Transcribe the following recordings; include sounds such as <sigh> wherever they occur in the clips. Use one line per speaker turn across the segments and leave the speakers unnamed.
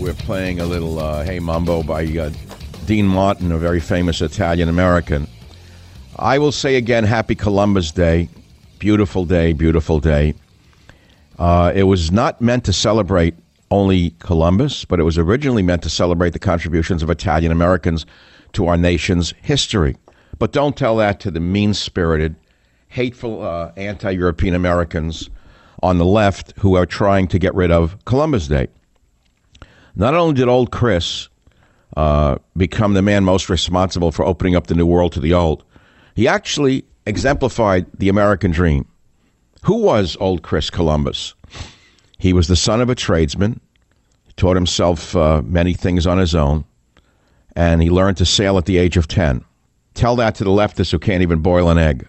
we're playing a little uh, Hey Mambo by uh, Dean Martin, a very famous Italian American. I will say again, Happy Columbus Day. Beautiful day, beautiful day. Uh, it was not meant to celebrate only Columbus, but it was originally meant to celebrate the contributions of Italian Americans to our nation's history. But don't tell that to the mean spirited, hateful uh, anti European Americans on the left who are trying to get rid of Columbus Day. Not only did old Chris uh, become the man most responsible for opening up the new world to the old, he actually exemplified the American dream. Who was old Chris Columbus? He was the son of a tradesman, he taught himself uh, many things on his own, and he learned to sail at the age of 10. Tell that to the leftists who can't even boil an egg.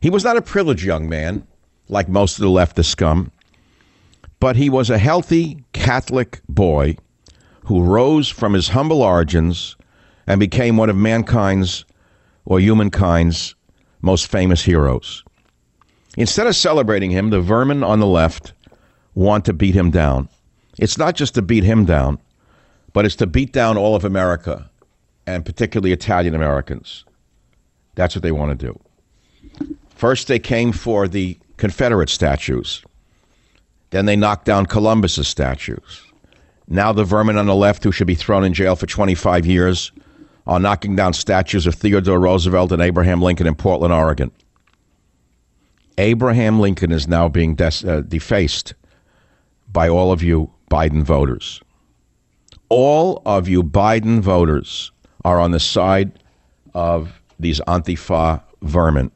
He was not a privileged young man, like most of the leftist scum, but he was a healthy Catholic boy who rose from his humble origins and became one of mankind's or humankind's most famous heroes. Instead of celebrating him, the vermin on the left want to beat him down. It's not just to beat him down, but it's to beat down all of America and particularly Italian Americans. That's what they want to do. First, they came for the Confederate statues. Then they knocked down Columbus's statues. Now the vermin on the left, who should be thrown in jail for 25 years, are knocking down statues of Theodore Roosevelt and Abraham Lincoln in Portland, Oregon. Abraham Lincoln is now being des- uh, defaced by all of you Biden voters. All of you Biden voters are on the side of these Antifa vermin.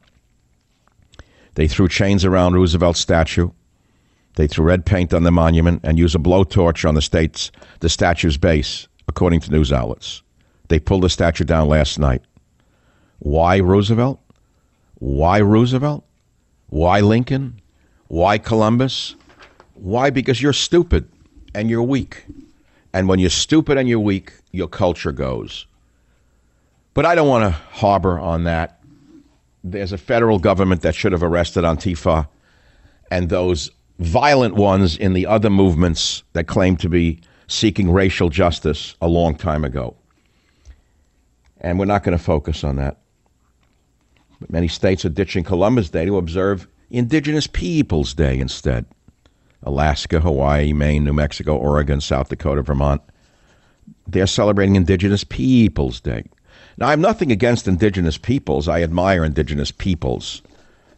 They threw chains around Roosevelt's statue. They threw red paint on the monument and used a blowtorch on the state's the statue's base, according to news outlets. They pulled the statue down last night. Why Roosevelt? Why Roosevelt? Why Lincoln? Why Columbus? Why? Because you're stupid and you're weak. And when you're stupid and you're weak, your culture goes. But I don't want to harbor on that there's a federal government that should have arrested Antifa and those violent ones in the other movements that claim to be seeking racial justice a long time ago. And we're not going to focus on that. But many states are ditching Columbus Day to observe Indigenous Peoples Day instead. Alaska, Hawaii, Maine, New Mexico, Oregon, South Dakota, Vermont. They're celebrating Indigenous Peoples Day. Now, I'm nothing against indigenous peoples. I admire indigenous peoples,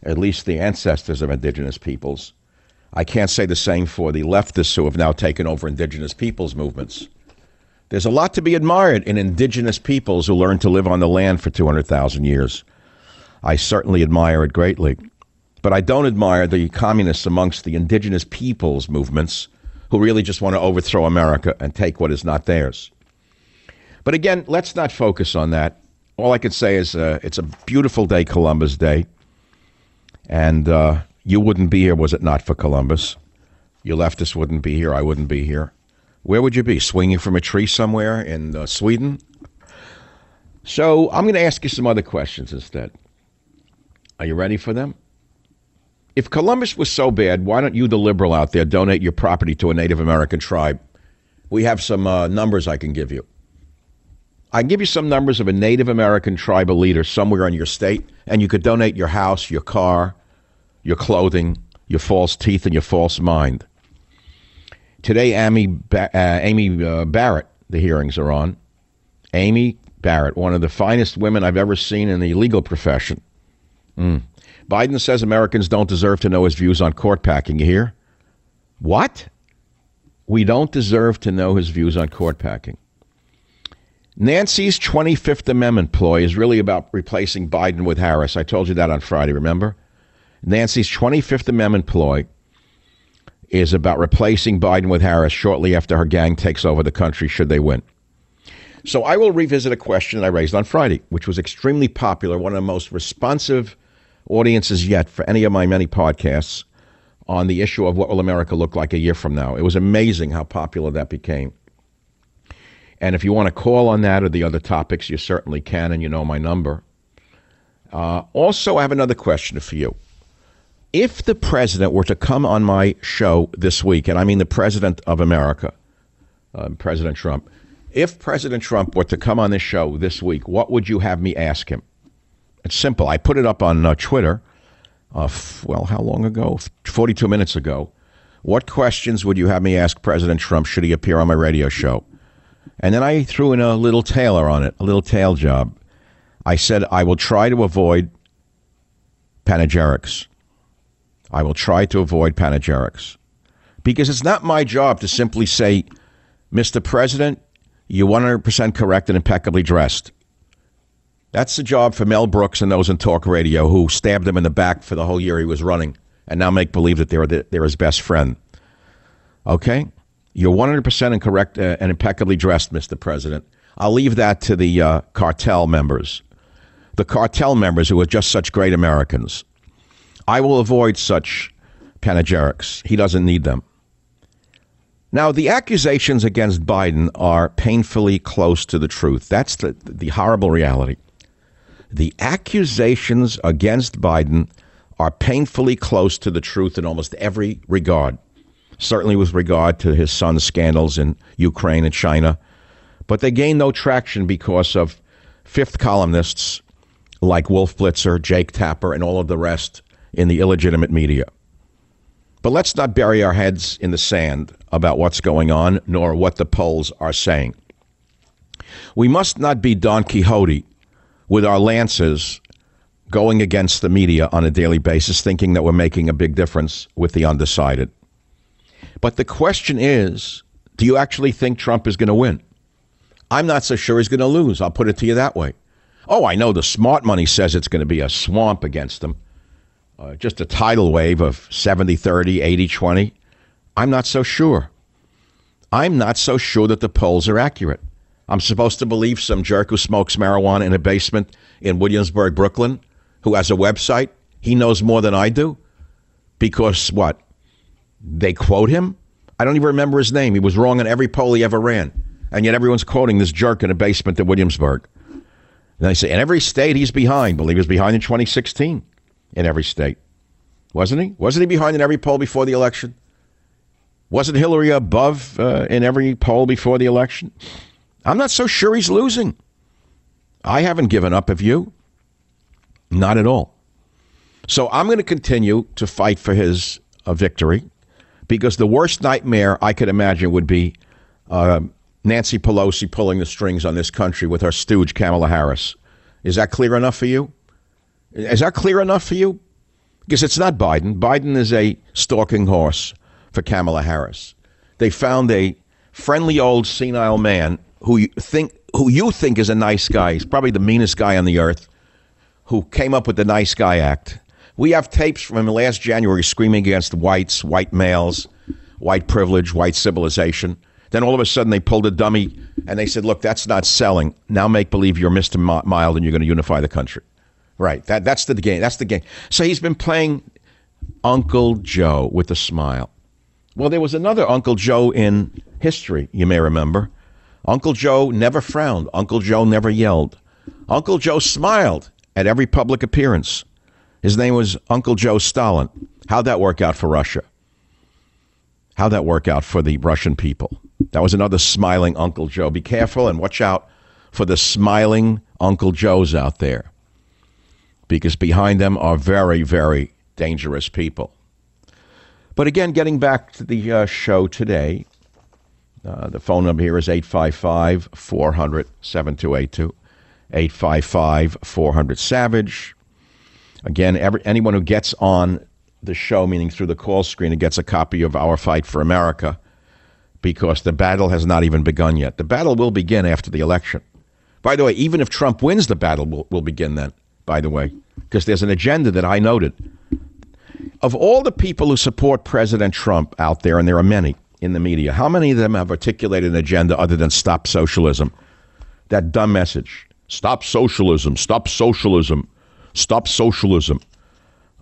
at least the ancestors of indigenous peoples. I can't say the same for the leftists who have now taken over indigenous peoples movements. There's a lot to be admired in indigenous peoples who learned to live on the land for 200,000 years. I certainly admire it greatly. But I don't admire the communists amongst the indigenous peoples movements who really just want to overthrow America and take what is not theirs. But again, let's not focus on that. All I can say is uh, it's a beautiful day, Columbus Day. And uh, you wouldn't be here was it not for Columbus. You leftists wouldn't be here. I wouldn't be here. Where would you be? Swinging from a tree somewhere in uh, Sweden? So I'm going to ask you some other questions instead. Are you ready for them? If Columbus was so bad, why don't you, the liberal out there, donate your property to a Native American tribe? We have some uh, numbers I can give you. I can give you some numbers of a Native American tribal leader somewhere in your state, and you could donate your house, your car, your clothing, your false teeth, and your false mind. Today, Amy, ba- uh, Amy uh, Barrett, the hearings are on. Amy Barrett, one of the finest women I've ever seen in the legal profession. Mm. Biden says Americans don't deserve to know his views on court packing. You hear? What? We don't deserve to know his views on court packing. Nancy's 25th Amendment ploy is really about replacing Biden with Harris. I told you that on Friday, remember? Nancy's 25th Amendment ploy is about replacing Biden with Harris shortly after her gang takes over the country, should they win. So I will revisit a question I raised on Friday, which was extremely popular, one of the most responsive audiences yet for any of my many podcasts on the issue of what will America look like a year from now. It was amazing how popular that became. And if you want to call on that or the other topics, you certainly can, and you know my number. Uh, also, I have another question for you. If the president were to come on my show this week, and I mean the president of America, uh, President Trump, if President Trump were to come on this show this week, what would you have me ask him? It's simple. I put it up on uh, Twitter. Uh, f- well, how long ago? 42 minutes ago. What questions would you have me ask President Trump should he appear on my radio show? And then I threw in a little tailor on it, a little tail job. I said, I will try to avoid panegyrics. I will try to avoid panegyrics. Because it's not my job to simply say, Mr. President, you're 100% correct and impeccably dressed. That's the job for Mel Brooks and those in talk radio who stabbed him in the back for the whole year he was running and now make believe that they're, the, they're his best friend. Okay? You're 100% incorrect uh, and impeccably dressed, Mr. President. I'll leave that to the uh, cartel members, the cartel members who are just such great Americans. I will avoid such panegyrics. He doesn't need them. Now, the accusations against Biden are painfully close to the truth. That's the, the horrible reality. The accusations against Biden are painfully close to the truth in almost every regard certainly with regard to his son's scandals in Ukraine and China. But they gain no traction because of fifth columnists like Wolf Blitzer, Jake Tapper, and all of the rest in the illegitimate media. But let's not bury our heads in the sand about what's going on, nor what the polls are saying. We must not be Don Quixote with our lances going against the media on a daily basis, thinking that we're making a big difference with the undecided. But the question is do you actually think Trump is going to win? I'm not so sure he's going to lose. I'll put it to you that way. Oh, I know the smart money says it's going to be a swamp against him, uh, just a tidal wave of 70 30, 80 20. I'm not so sure. I'm not so sure that the polls are accurate. I'm supposed to believe some jerk who smokes marijuana in a basement in Williamsburg, Brooklyn, who has a website. He knows more than I do. Because what? They quote him. I don't even remember his name. He was wrong in every poll he ever ran. And yet everyone's quoting this jerk in a basement at Williamsburg. And they say, in every state, he's behind. Believe he was behind in 2016 in every state. Wasn't he? Wasn't he behind in every poll before the election? Wasn't Hillary above uh, in every poll before the election? I'm not so sure he's losing. I haven't given up, have you? Not at all. So I'm going to continue to fight for his uh, victory because the worst nightmare I could imagine would be uh, Nancy Pelosi pulling the strings on this country with her stooge Kamala Harris. Is that clear enough for you? Is that clear enough for you? Because it's not Biden. Biden is a stalking horse for Kamala Harris. They found a friendly old senile man who you think who you think is a nice guy. He's probably the meanest guy on the earth. Who came up with the Nice Guy Act we have tapes from last January screaming against whites, white males, white privilege, white civilization. Then all of a sudden they pulled a dummy and they said, look, that's not selling. Now make believe you're Mr. Mild and you're going to unify the country. Right. That, that's the game. That's the game. So he's been playing Uncle Joe with a smile. Well, there was another Uncle Joe in history, you may remember. Uncle Joe never frowned. Uncle Joe never yelled. Uncle Joe smiled at every public appearance. His name was Uncle Joe Stalin. How'd that work out for Russia? How'd that work out for the Russian people? That was another smiling Uncle Joe. Be careful and watch out for the smiling Uncle Joes out there because behind them are very, very dangerous people. But again, getting back to the uh, show today, uh, the phone number here is 855 400 7282. 855 400 Savage. Again, every, anyone who gets on the show, meaning through the call screen, and gets a copy of Our Fight for America because the battle has not even begun yet. The battle will begin after the election. By the way, even if Trump wins, the battle will, will begin then, by the way, because there's an agenda that I noted. Of all the people who support President Trump out there, and there are many in the media, how many of them have articulated an agenda other than stop socialism? That dumb message stop socialism, stop socialism, stop socialism.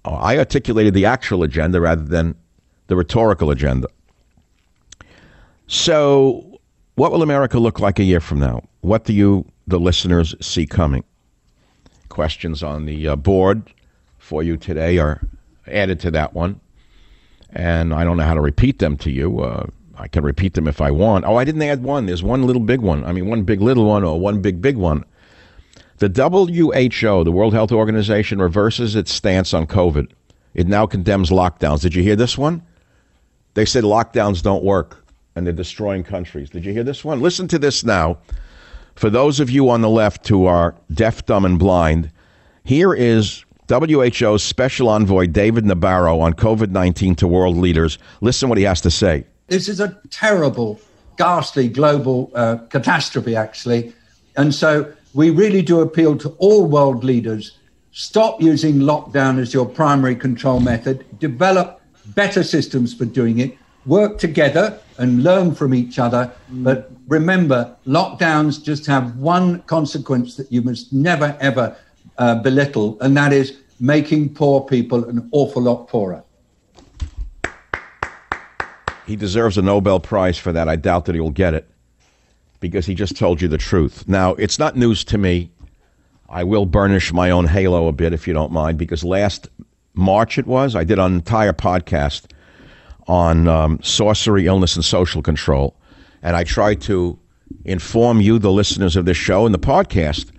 Oh, I articulated the actual agenda rather than the rhetorical agenda. So, what will America look like a year from now? What do you, the listeners, see coming? Questions on the uh, board for you today are added to that one. And I don't know how to repeat them to you. Uh, I can repeat them if I want. Oh, I didn't add one. There's one little big one. I mean, one big little one or one big big one. The WHO, the World Health Organization, reverses its stance on COVID. It now condemns lockdowns. Did you hear this one? They said lockdowns don't work and they're destroying countries. Did you hear this one? Listen to this now. For those of you on the left who are deaf, dumb, and blind, here is WHO's special envoy David Nabarro on COVID 19 to world leaders. Listen what he has to say.
This is a terrible, ghastly global uh, catastrophe, actually. And so we really do appeal to all world leaders stop using lockdown as your primary control method, develop better systems for doing it, work together and learn from each other. But remember, lockdowns just have one consequence that you must never, ever uh, belittle, and that is making poor people an awful lot poorer.
He deserves a Nobel Prize for that. I doubt that he will get it because he just told you the truth. Now, it's not news to me. I will burnish my own halo a bit if you don't mind, because last March it was, I did an entire podcast on um, sorcery, illness, and social control. And I try to inform you, the listeners of this show and the podcast,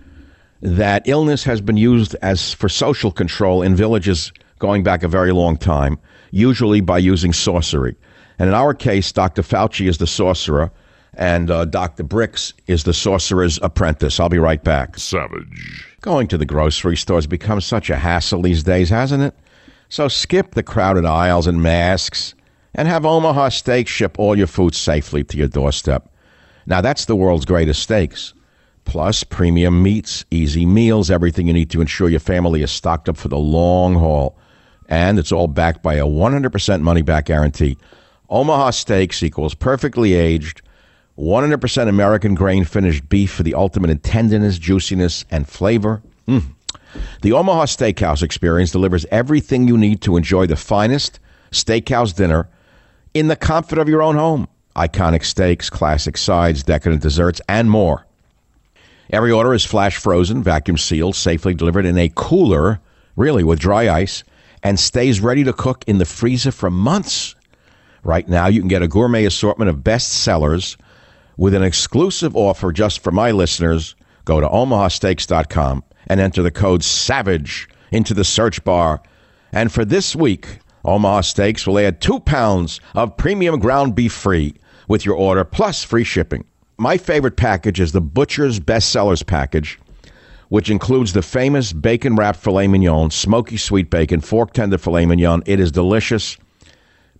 that illness has been used as for social control in villages going back a very long time, usually by using sorcery. And in our case, Dr. Fauci is the sorcerer, and uh, Dr. Birx is the sorcerer's apprentice. I'll be right back.
Savage.
Going to the grocery store has become such a hassle these days, hasn't it? So skip the crowded aisles and masks and have Omaha Steaks ship all your food safely to your doorstep. Now, that's the world's greatest steaks. Plus, premium meats, easy meals, everything you need to ensure your family is stocked up for the long haul. And it's all backed by a 100% money back guarantee. Omaha Steaks equals perfectly aged, 100% American grain finished beef for the ultimate in tenderness, juiciness, and flavor. Mm. The Omaha Steakhouse experience delivers everything you need to enjoy the finest steakhouse dinner in the comfort of your own home. Iconic steaks, classic sides, decadent desserts, and more. Every order is flash frozen, vacuum sealed, safely delivered in a cooler, really with dry ice, and stays ready to cook in the freezer for months. Right now, you can get a gourmet assortment of best sellers with an exclusive offer just for my listeners. Go to omahasteaks.com and enter the code SAVAGE into the search bar. And for this week, Omaha Steaks will add two pounds of premium ground beef free with your order, plus free shipping. My favorite package is the Butcher's Bestsellers package, which includes the famous bacon wrapped filet mignon, smoky sweet bacon, fork tender filet mignon. It is delicious.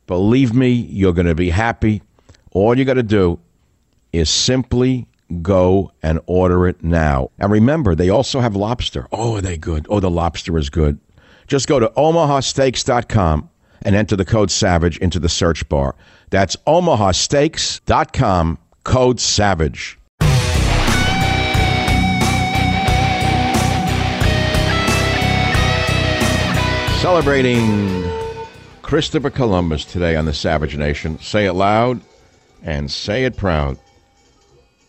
Believe me, you're going to be happy. All you got to do is simply go and order it now. And remember, they also have lobster. Oh, are they good? Oh, the lobster is good. Just go to omahasteaks.com and enter the code SAVAGE into the search bar. That's omahasteaks.com, code SAVAGE. Celebrating Christopher Columbus today on the Savage Nation. Say it loud and say it proud.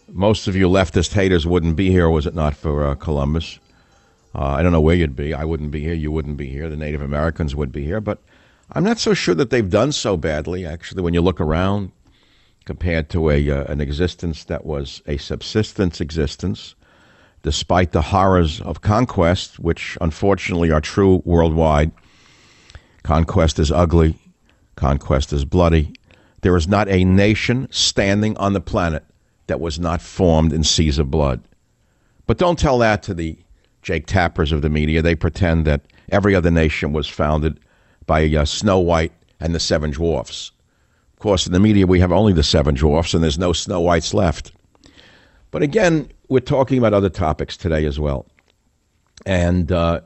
Most of you leftist haters wouldn't be here was it not for uh, Columbus. Uh, I don't know where you'd be. I wouldn't be here. You wouldn't be here. The Native Americans would be here. But I'm not so sure that they've done so badly, actually, when you look around compared to a, uh, an existence that was a subsistence existence, despite the horrors of conquest, which unfortunately are true worldwide. Conquest is ugly, conquest is bloody. There is not a nation standing on the planet that was not formed in seas of blood. But don't tell that to the Jake Tappers of the media. They pretend that every other nation was founded by uh, Snow White and the Seven Dwarfs. Of course, in the media, we have only the Seven Dwarfs, and there's no Snow Whites left. But again, we're talking about other topics today as well. And uh,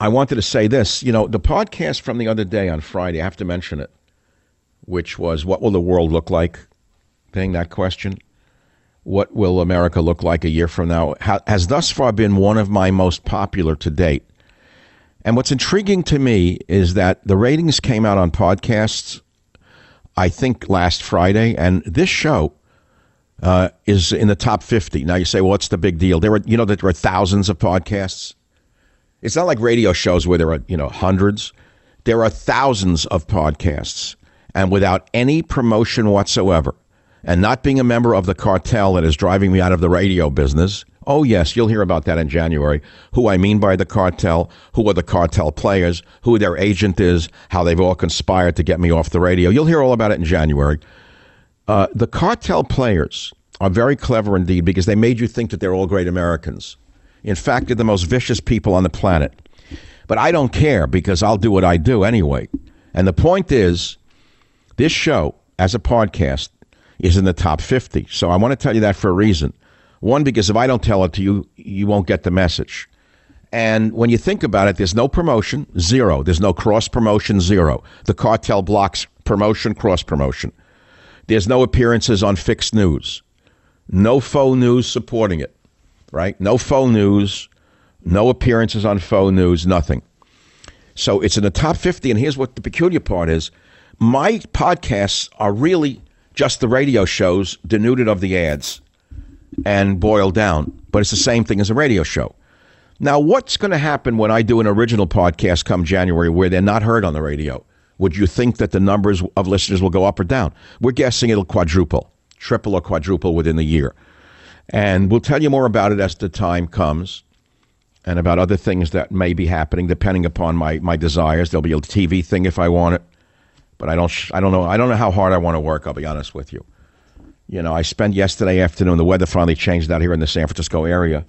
I wanted to say this. You know, the podcast from the other day on Friday, I have to mention it, which was What Will the World Look Like? Thing, that question. What will America look like a year from now? has thus far been one of my most popular to date. And what's intriguing to me is that the ratings came out on podcasts, I think last Friday, and this show uh, is in the top 50. Now you say, well, what's the big deal? There were, you know, that there are thousands of podcasts. It's not like radio shows where there are, you know, hundreds. There are thousands of podcasts, and without any promotion whatsoever, and not being a member of the cartel that is driving me out of the radio business. Oh, yes, you'll hear about that in January. Who I mean by the cartel, who are the cartel players, who their agent is, how they've all conspired to get me off the radio. You'll hear all about it in January. Uh, the cartel players are very clever indeed because they made you think that they're all great Americans. In fact, they're the most vicious people on the planet. But I don't care because I'll do what I do anyway. And the point is, this show, as a podcast, is in the top 50. So I want to tell you that for a reason. One, because if I don't tell it to you, you won't get the message. And when you think about it, there's no promotion, zero. There's no cross promotion, zero. The cartel blocks promotion, cross promotion. There's no appearances on fixed news. No faux news supporting it, right? No faux news, no appearances on faux news, nothing. So it's in the top 50. And here's what the peculiar part is my podcasts are really just the radio shows denuded of the ads and boiled down, but it's the same thing as a radio show. Now, what's going to happen when I do an original podcast come January where they're not heard on the radio? Would you think that the numbers of listeners will go up or down? We're guessing it'll quadruple, triple or quadruple within the year. And we'll tell you more about it as the time comes and about other things that may be happening depending upon my, my desires. There'll be a TV thing if I want it. But I don't I don't know I don't know how hard I want to work, I'll be honest with you. You know, I spent yesterday afternoon the weather finally changed out here in the San Francisco area.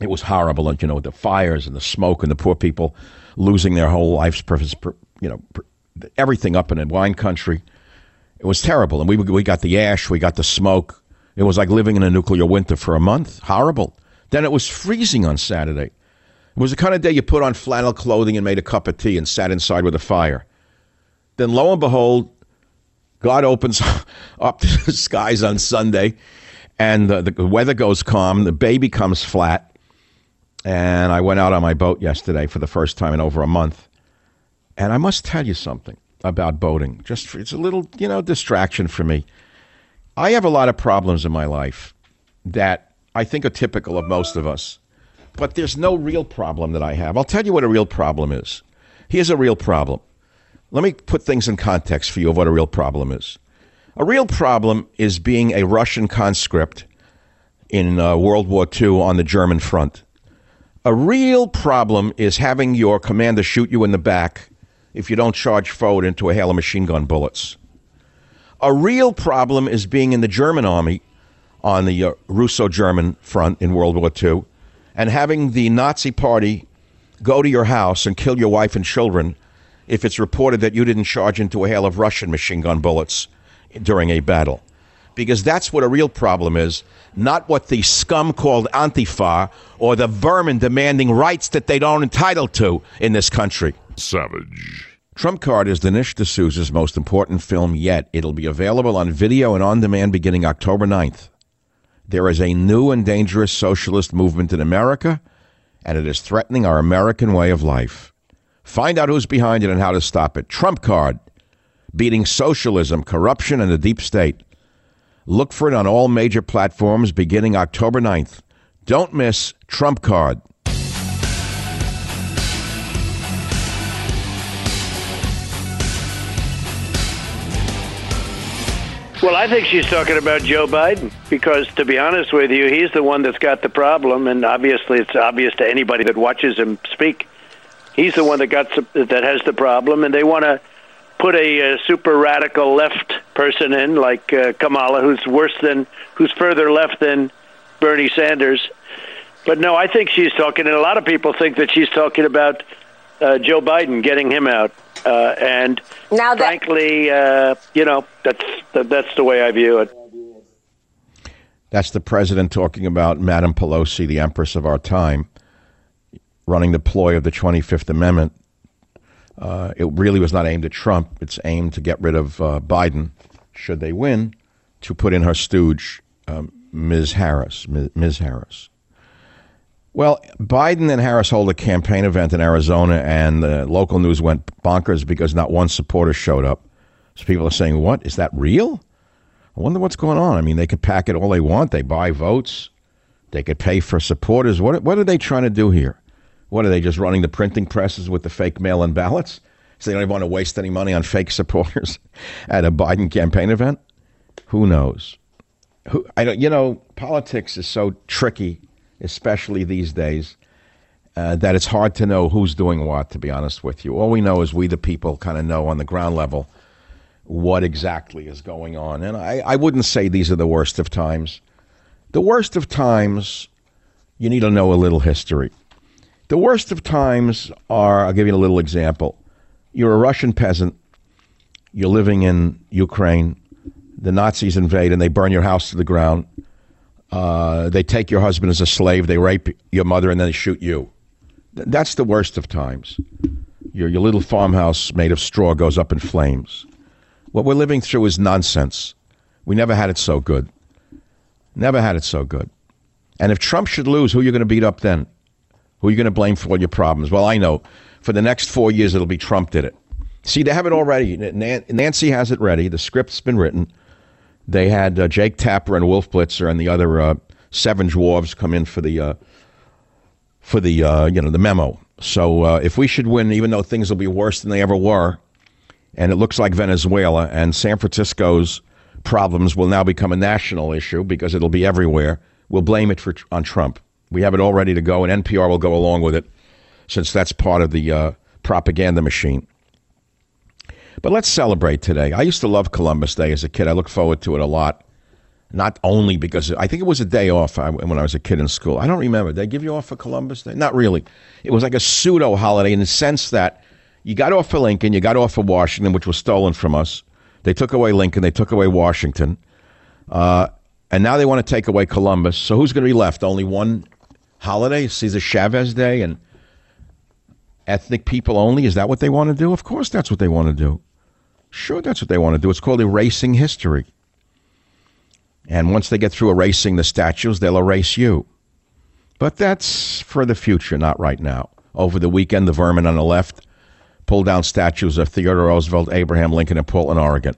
It was horrible, and you know, with the fires and the smoke and the poor people losing their whole life's purpose, you know, everything up in the wine country. It was terrible. And we, we got the ash, we got the smoke. It was like living in a nuclear winter for a month. Horrible. Then it was freezing on Saturday. It was the kind of day you put on flannel clothing and made a cup of tea and sat inside with a fire. Then lo and behold, God opens <laughs> up <laughs> the skies on Sunday and the, the weather goes calm. The baby comes flat. And I went out on my boat yesterday for the first time in over a month. And I must tell you something about boating. Just it's a little, you know, distraction for me. I have a lot of problems in my life that I think are typical of most of us. But there's no real problem that I have. I'll tell you what a real problem is. Here's a real problem. Let me put things in context for you of what a real problem is. A real problem is being a Russian conscript in uh, World War II on the German front. A real problem is having your commander shoot you in the back if you don't charge forward into a hail of machine gun bullets. A real problem is being in the German army on the uh, Russo German front in World War II and having the Nazi party go to your house and kill your wife and children if it's reported that you didn't charge into a hail of Russian machine gun bullets during a battle. Because that's what a real problem is, not what the scum called Antifa or the vermin demanding rights that they don't entitled to in this country.
Savage.
Trump Card is Dinesh D'Souza's most important film yet. It'll be available on video and on demand beginning October 9th. There is a new and dangerous socialist movement in America, and it is threatening our American way of life. Find out who's behind it and how to stop it. Trump Card, beating socialism, corruption, and the deep state. Look for it on all major platforms beginning October 9th. Don't miss Trump Card.
Well, I think she's talking about Joe Biden because, to be honest with you, he's the one that's got the problem, and obviously, it's obvious to anybody that watches him speak. He's the one that got that has the problem, and they want to put a, a super radical left person in, like uh, Kamala, who's worse than, who's further left than Bernie Sanders. But no, I think she's talking, and a lot of people think that she's talking about uh, Joe Biden getting him out. Uh, and now that- frankly, uh, you know, that's that, that's the way I view it.
That's the president talking about Madam Pelosi, the empress of our time. Running the ploy of the 25th Amendment. Uh, it really was not aimed at Trump. It's aimed to get rid of uh, Biden, should they win, to put in her stooge, um, Ms. Harris. Ms. Harris. Well, Biden and Harris hold a campaign event in Arizona, and the local news went bonkers because not one supporter showed up. So people are saying, "What is that real?" I wonder what's going on. I mean, they could pack it all they want. They buy votes. They could pay for supporters. What what are they trying to do here? What are they just running the printing presses with the fake mail-in ballots? So they don't even want to waste any money on fake supporters <laughs> at a Biden campaign event. Who knows? Who I don't. You know, politics is so tricky especially these days, uh, that it's hard to know who's doing what, to be honest with you. All we know is we, the people, kind of know on the ground level what exactly is going on. And I, I wouldn't say these are the worst of times. The worst of times, you need to know a little history. The worst of times are, I'll give you a little example. You're a Russian peasant, you're living in Ukraine, the Nazis invade and they burn your house to the ground uh, they take your husband as a slave, they rape your mother, and then they shoot you. That's the worst of times. Your, your little farmhouse made of straw goes up in flames. What we're living through is nonsense. We never had it so good. Never had it so good. And if Trump should lose, who are you going to beat up then? Who are you going to blame for all your problems? Well, I know. For the next four years, it'll be Trump did it. See, they have it already. Nancy has it ready. The script's been written. They had uh, Jake Tapper and Wolf Blitzer and the other uh, seven dwarves come in for the uh, for the uh, you know the memo. So uh, if we should win, even though things will be worse than they ever were, and it looks like Venezuela and San Francisco's problems will now become a national issue because it'll be everywhere. We'll blame it for on Trump. We have it all ready to go, and NPR will go along with it, since that's part of the uh, propaganda machine. But let's celebrate today. I used to love Columbus Day as a kid. I look forward to it a lot. Not only because I think it was a day off when I was a kid in school. I don't remember. Did they give you off for Columbus Day? Not really. It was like a pseudo holiday in the sense that you got off for Lincoln, you got off for Washington, which was stolen from us. They took away Lincoln, they took away Washington. Uh, and now they want to take away Columbus. So who's going to be left? Only one holiday, Cesar Chavez Day, and ethnic people only? Is that what they want to do? Of course, that's what they want to do. Sure, that's what they want to do. It's called erasing history. And once they get through erasing the statues, they'll erase you. But that's for the future, not right now. Over the weekend, the vermin on the left pulled down statues of Theodore Roosevelt, Abraham Lincoln, and Portland, Oregon.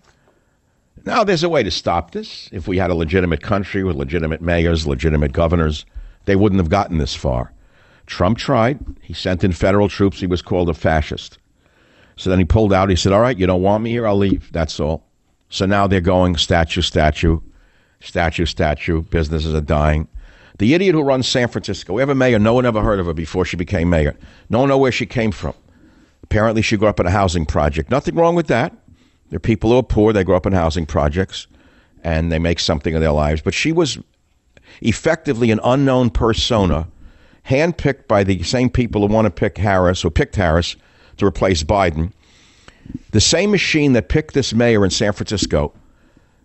Now, there's a way to stop this. If we had a legitimate country with legitimate mayors, legitimate governors, they wouldn't have gotten this far. Trump tried. He sent in federal troops. He was called a fascist. So then he pulled out. He said, All right, you don't want me here? I'll leave. That's all. So now they're going statue, statue, statue, statue. Businesses are dying. The idiot who runs San Francisco, we have a mayor, no one ever heard of her before she became mayor. No one know where she came from. Apparently, she grew up in a housing project. Nothing wrong with that. There are people who are poor, they grow up in housing projects, and they make something of their lives. But she was effectively an unknown persona, handpicked by the same people who want to pick Harris, who picked Harris to replace Biden. The same machine that picked this mayor in San Francisco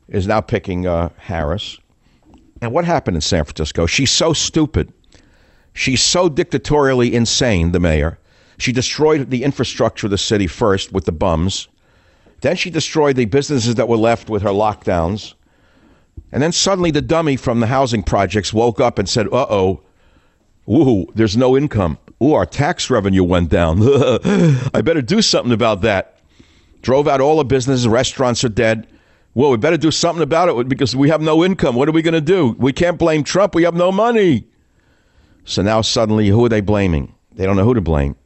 is now picking uh, Harris. And what happened in San Francisco? She's so stupid. She's so dictatorially insane, the mayor. She destroyed the infrastructure of the city first with the bums. Then she destroyed the businesses that were left with her lockdowns. And then suddenly the dummy from the housing projects woke up and said, uh oh, ooh, there's no income. Ooh, our tax revenue went down. <laughs> I better do something about that. Drove out all the businesses, restaurants are dead. Well, we better do something about it because we have no income. What are we going to do? We can't blame Trump. We have no money. So now suddenly, who are they blaming? They don't know who to blame.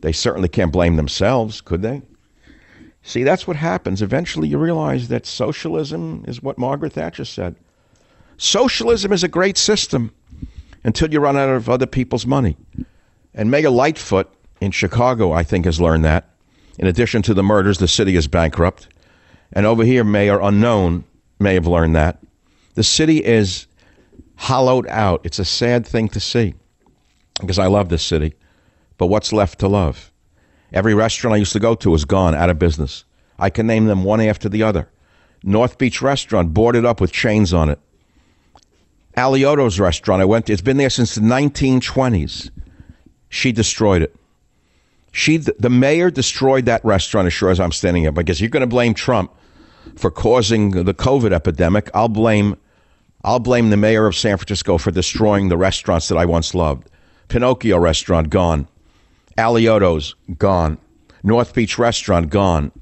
They certainly can't blame themselves, could they? See, that's what happens. Eventually, you realize that socialism is what Margaret Thatcher said. Socialism is a great system until you run out of other people's money. And Mayor Lightfoot in Chicago, I think, has learned that. In addition to the murders, the city is bankrupt. And over here, Mayor Unknown may have learned that. The city is hollowed out. It's a sad thing to see because I love this city. But what's left to love? Every restaurant I used to go to is gone, out of business. I can name them one after the other. North Beach Restaurant boarded up with chains on it. Alioto's restaurant, I went to, it's been there since the 1920s She destroyed it. She, the mayor, destroyed that restaurant as sure as I'm standing here. Because you're going to blame Trump for causing the COVID epidemic. I'll blame, I'll blame the mayor of San Francisco for destroying the restaurants that I once loved. Pinocchio restaurant gone, Alioto's gone, North Beach restaurant gone,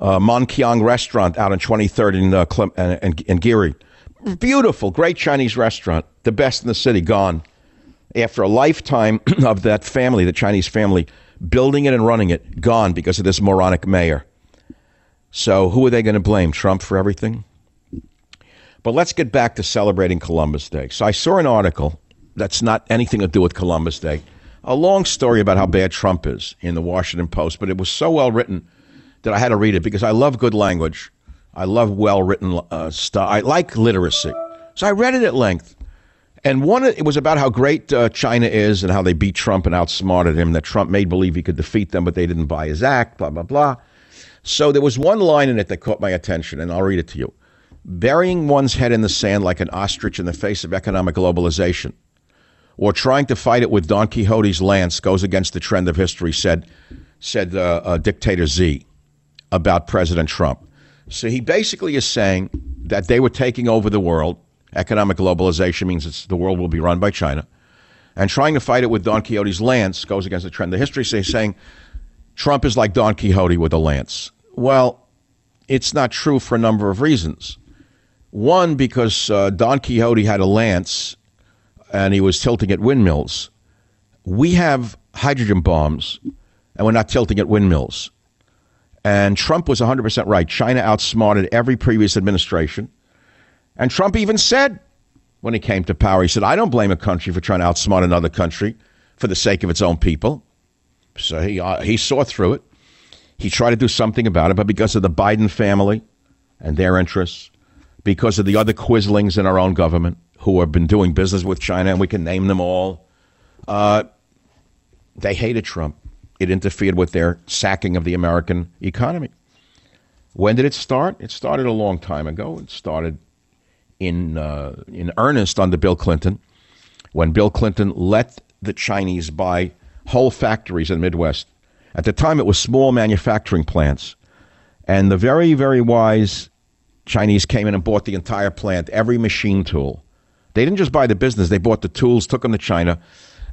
uh, Monkyang restaurant out on 23rd in, uh, and, and, and Geary. Beautiful, great Chinese restaurant, the best in the city, gone. After a lifetime <clears throat> of that family, the Chinese family, building it and running it, gone because of this moronic mayor. So who are they going to blame? Trump for everything? But let's get back to celebrating Columbus Day. So I saw an article that's not anything to do with Columbus Day. A long story about how bad Trump is in the Washington Post, but it was so well written that I had to read it because I love good language. I love well written uh, stuff. I like literacy. So I read it at length. And one, it was about how great uh, China is and how they beat Trump and outsmarted him, that Trump made believe he could defeat them, but they didn't buy his act, blah, blah, blah. So there was one line in it that caught my attention, and I'll read it to you. Burying one's head in the sand like an ostrich in the face of economic globalization, or trying to fight it with Don Quixote's lance goes against the trend of history, said, said uh, uh, Dictator Xi about President Trump. So he basically is saying that they were taking over the world. Economic globalization means the world will be run by China. And trying to fight it with Don Quixote's lance goes against the trend of history. So saying Trump is like Don Quixote with a lance. Well, it's not true for a number of reasons. One, because uh, Don Quixote had a lance and he was tilting at windmills. We have hydrogen bombs and we're not tilting at windmills. And Trump was 100% right. China outsmarted every previous administration. And Trump even said when he came to power, he said, I don't blame a country for trying to outsmart another country for the sake of its own people. So he, uh, he saw through it. He tried to do something about it, but because of the Biden family and their interests, because of the other quislings in our own government who have been doing business with China, and we can name them all, uh, they hated Trump. It interfered with their sacking of the American economy. When did it start? It started a long time ago. It started in uh, in earnest under Bill Clinton, when Bill Clinton let the Chinese buy whole factories in the Midwest. At the time, it was small manufacturing plants, and the very very wise Chinese came in and bought the entire plant, every machine tool. They didn't just buy the business; they bought the tools, took them to China,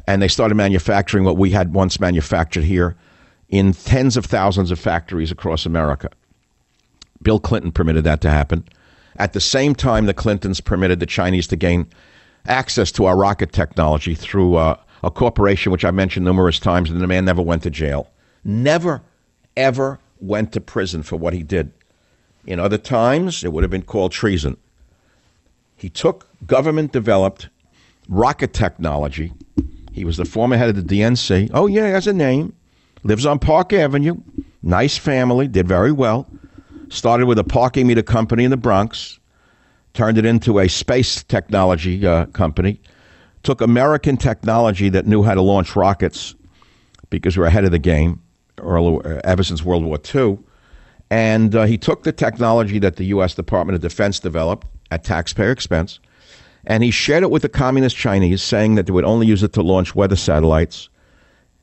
and they started manufacturing what we had once manufactured here in tens of thousands of factories across America. Bill Clinton permitted that to happen. At the same time, the Clintons permitted the Chinese to gain access to our rocket technology through uh, a corporation which I mentioned numerous times, and the man never went to jail. Never, ever went to prison for what he did. In other times, it would have been called treason. He took government developed rocket technology he was the former head of the DNC. Oh, yeah, he has a name. Lives on Park Avenue. Nice family. Did very well. Started with a parking meter company in the Bronx. Turned it into a space technology uh, company. Took American technology that knew how to launch rockets because we are ahead of the game ever since World War II. And uh, he took the technology that the U.S. Department of Defense developed at taxpayer expense and he shared it with the communist Chinese, saying that they would only use it to launch weather satellites.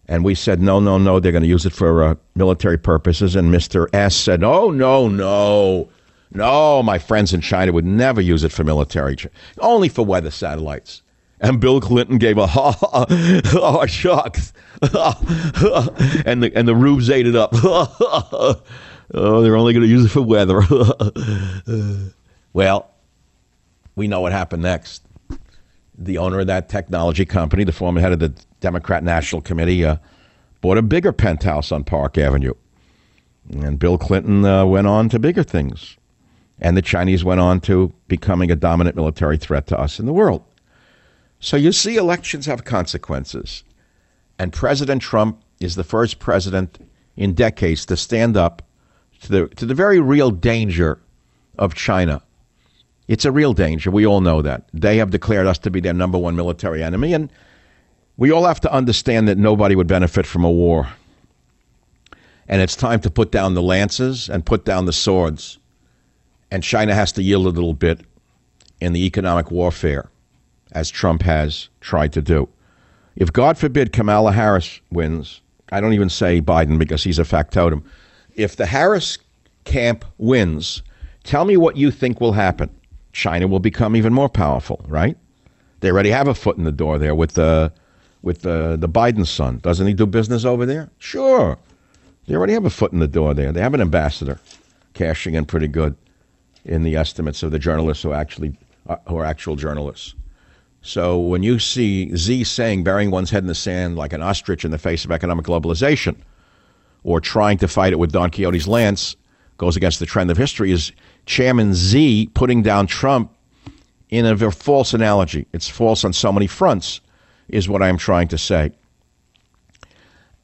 And we said, no, no, no, they're going to use it for uh, military purposes. And Mr. S said, oh, no, no, no, my friends in China would never use it for military, only for weather satellites. And Bill Clinton gave a <laughs> ha ha, oh, shucks. <laughs> and the, and the rubes ate it up. <laughs> oh, they're only going to use it for weather. well, we know what happened next. The owner of that technology company, the former head of the Democrat National Committee, uh, bought a bigger penthouse on Park Avenue. And Bill Clinton uh, went on to bigger things. And the Chinese went on to becoming a dominant military threat to us in the world. So you see, elections have consequences. And President Trump is the first president in decades to stand up to the, to the very real danger of China it's a real danger. We all know that. They have declared us to be their number one military enemy, and we all have to understand that nobody would benefit from a war. And it's time to put down the lances and put down the swords. And China has to yield a little bit in the economic warfare, as Trump has tried to do. If God forbid Kamala Harris wins, I don't even say Biden because he's a factotum. If the Harris camp wins, tell me what you think will happen. China will become even more powerful, right? They already have a foot in the door there with the with the the Biden son. Doesn't he do business over there? Sure. They already have a foot in the door there. They have an ambassador cashing in pretty good in the estimates of the journalists who actually uh, who are actual journalists. So when you see Xi saying burying one's head in the sand like an ostrich in the face of economic globalization, or trying to fight it with Don Quixote's lance, goes against the trend of history, is Chairman Xi putting down Trump in a false analogy. It's false on so many fronts, is what I'm trying to say.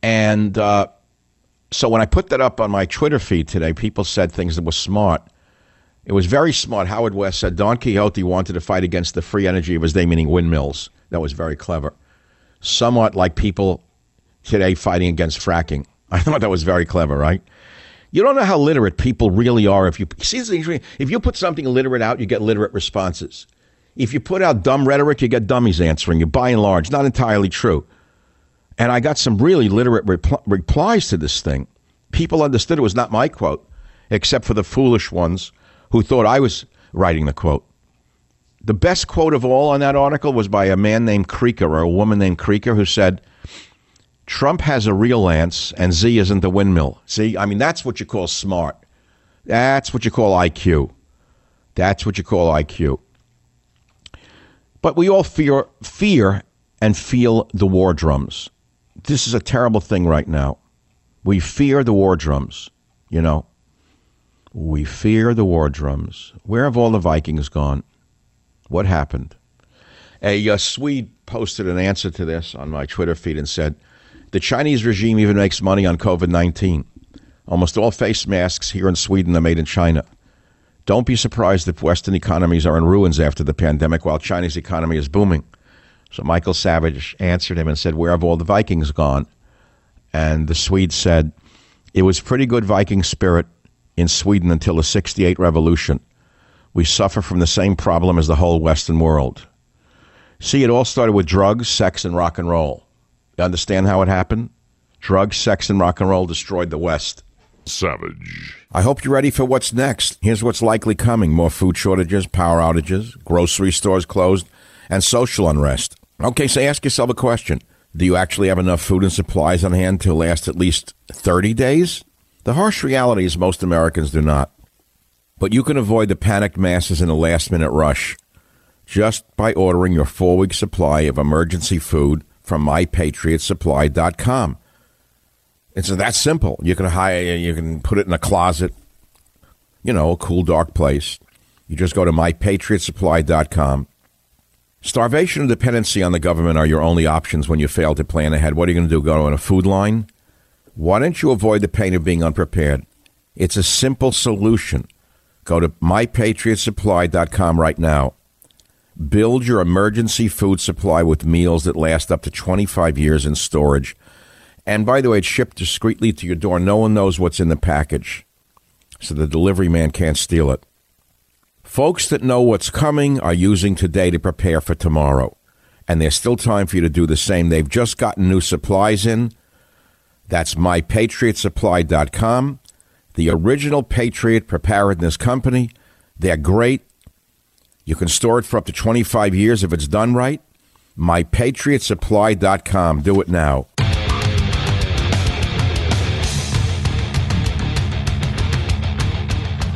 And uh, so when I put that up on my Twitter feed today, people said things that were smart. It was very smart. Howard West said Don Quixote wanted to fight against the free energy of his day, meaning windmills. That was very clever. Somewhat like people today fighting against fracking. <laughs> I thought that was very clever, right? You don't know how literate people really are. If you see, if you put something literate out, you get literate responses. If you put out dumb rhetoric, you get dummies answering you. By and large, not entirely true. And I got some really literate repl- replies to this thing. People understood it was not my quote, except for the foolish ones who thought I was writing the quote. The best quote of all on that article was by a man named Creeker or a woman named Creeker who said, Trump has a real lance and Xi isn't the windmill. See, I mean, that's what you call smart. That's what you call IQ. That's what you call IQ. But we all fear, fear and feel the war drums. This is a terrible thing right now. We fear the war drums, you know. We fear the war drums. Where have all the Vikings gone? What happened? A, a Swede posted an answer to this on my Twitter feed and said, The Chinese regime even makes money on COVID 19. Almost all face masks here in Sweden are made in China. Don't be surprised if Western economies are in ruins after the pandemic while China's economy is booming. So Michael Savage answered him and said, Where have all the Vikings gone? And the Swede said, It was pretty good Viking spirit in Sweden until the 68 revolution. We suffer from the same problem as the whole Western world. See, it all started with drugs, sex, and rock and roll. You understand how it happened? Drugs, sex, and rock and roll destroyed the West.
Savage.
I hope you're ready for what's next. Here's what's likely coming more food shortages, power outages, grocery stores closed, and social unrest. Okay, so ask yourself a question Do you actually have enough food and supplies on hand to last at least 30 days? The harsh reality is most Americans do not. But you can avoid the panicked masses in a last minute rush just by ordering your four week supply of emergency food from mypatriotsupply.com. It's that simple. You can hire, you can put it in a closet, you know, a cool, dark place. You just go to mypatriotsupply.com. Starvation and dependency on the government are your only options when you fail to plan ahead. What are you going to do? Go on a food line? Why don't you avoid the pain of being unprepared? It's a simple solution. Go to mypatriotsupply.com right now. Build your emergency food supply with meals that last up to 25 years in storage. And by the way, it's shipped discreetly to your door. No one knows what's in the package, so the delivery man can't steal it. Folks that know what's coming are using today to prepare for tomorrow. And there's still time for you to do the same. They've just gotten new supplies in. That's mypatriotsupply.com, the original Patriot Preparedness Company. They're great. You can store it for up to 25 years if it's done right. MyPatriotSupply.com. Do it now.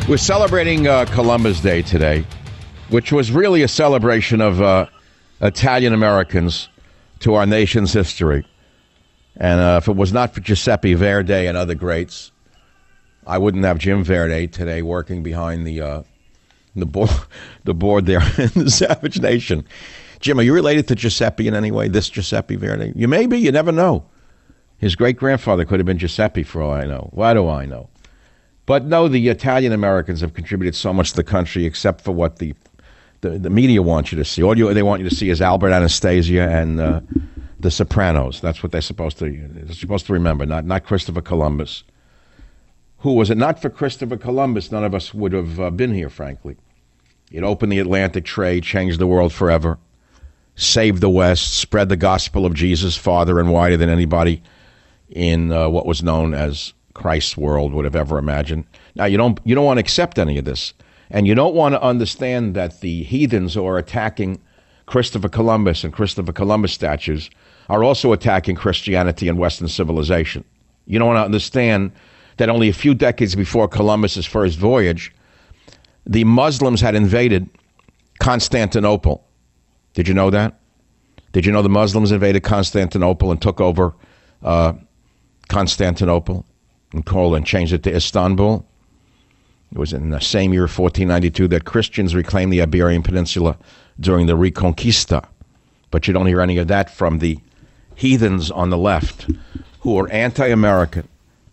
We're celebrating uh, Columbus Day today, which was really a celebration of uh, Italian Americans to our nation's history. And uh, if it was not for Giuseppe Verdi and other greats, I wouldn't have Jim Verdi today working behind the uh, the board <laughs> the board there <laughs> in the Savage Nation. Jim, are you related to Giuseppe in any way? This Giuseppe Verdi? You may be. You never know. His great grandfather could have been Giuseppe, for all I know. Why do I know? But no, the Italian Americans have contributed so much to the country, except for what the the, the media wants you to see. All you, they want you to see is Albert Anastasia and uh, the Sopranos. That's what they're supposed to they're supposed to remember. Not not Christopher Columbus. Who was it not for Christopher Columbus? None of us would have uh, been here, frankly. It opened the Atlantic trade, changed the world forever. saved the West, spread the gospel of Jesus farther and wider than anybody in uh, what was known as Christ's world would have ever imagined. Now you don't you don't want to accept any of this, and you don't want to understand that the heathens who are attacking Christopher Columbus and Christopher Columbus statues are also attacking Christianity and Western civilization. You don't want to understand that only a few decades before Columbus's first voyage, the Muslims had invaded Constantinople. Did you know that? Did you know the Muslims invaded Constantinople and took over uh, Constantinople and called and changed it to Istanbul? It was in the same year, 1492, that Christians reclaimed the Iberian Peninsula during the Reconquista. But you don't hear any of that from the heathens on the left who are anti American,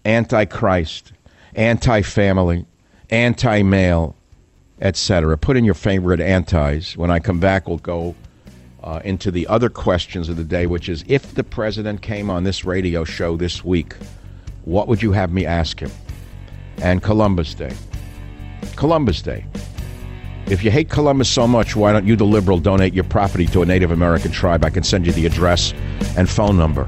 anti Christ, anti family, anti male, etc. Put in your favorite antis. When I come back, we'll go uh, into the other questions of the day, which is if the president came on this radio show this week, what would you have me ask him? And Columbus Day. Columbus Day. If you hate Columbus so much, why don't you, the liberal, donate your property to a Native American tribe? I can send you the address and phone number.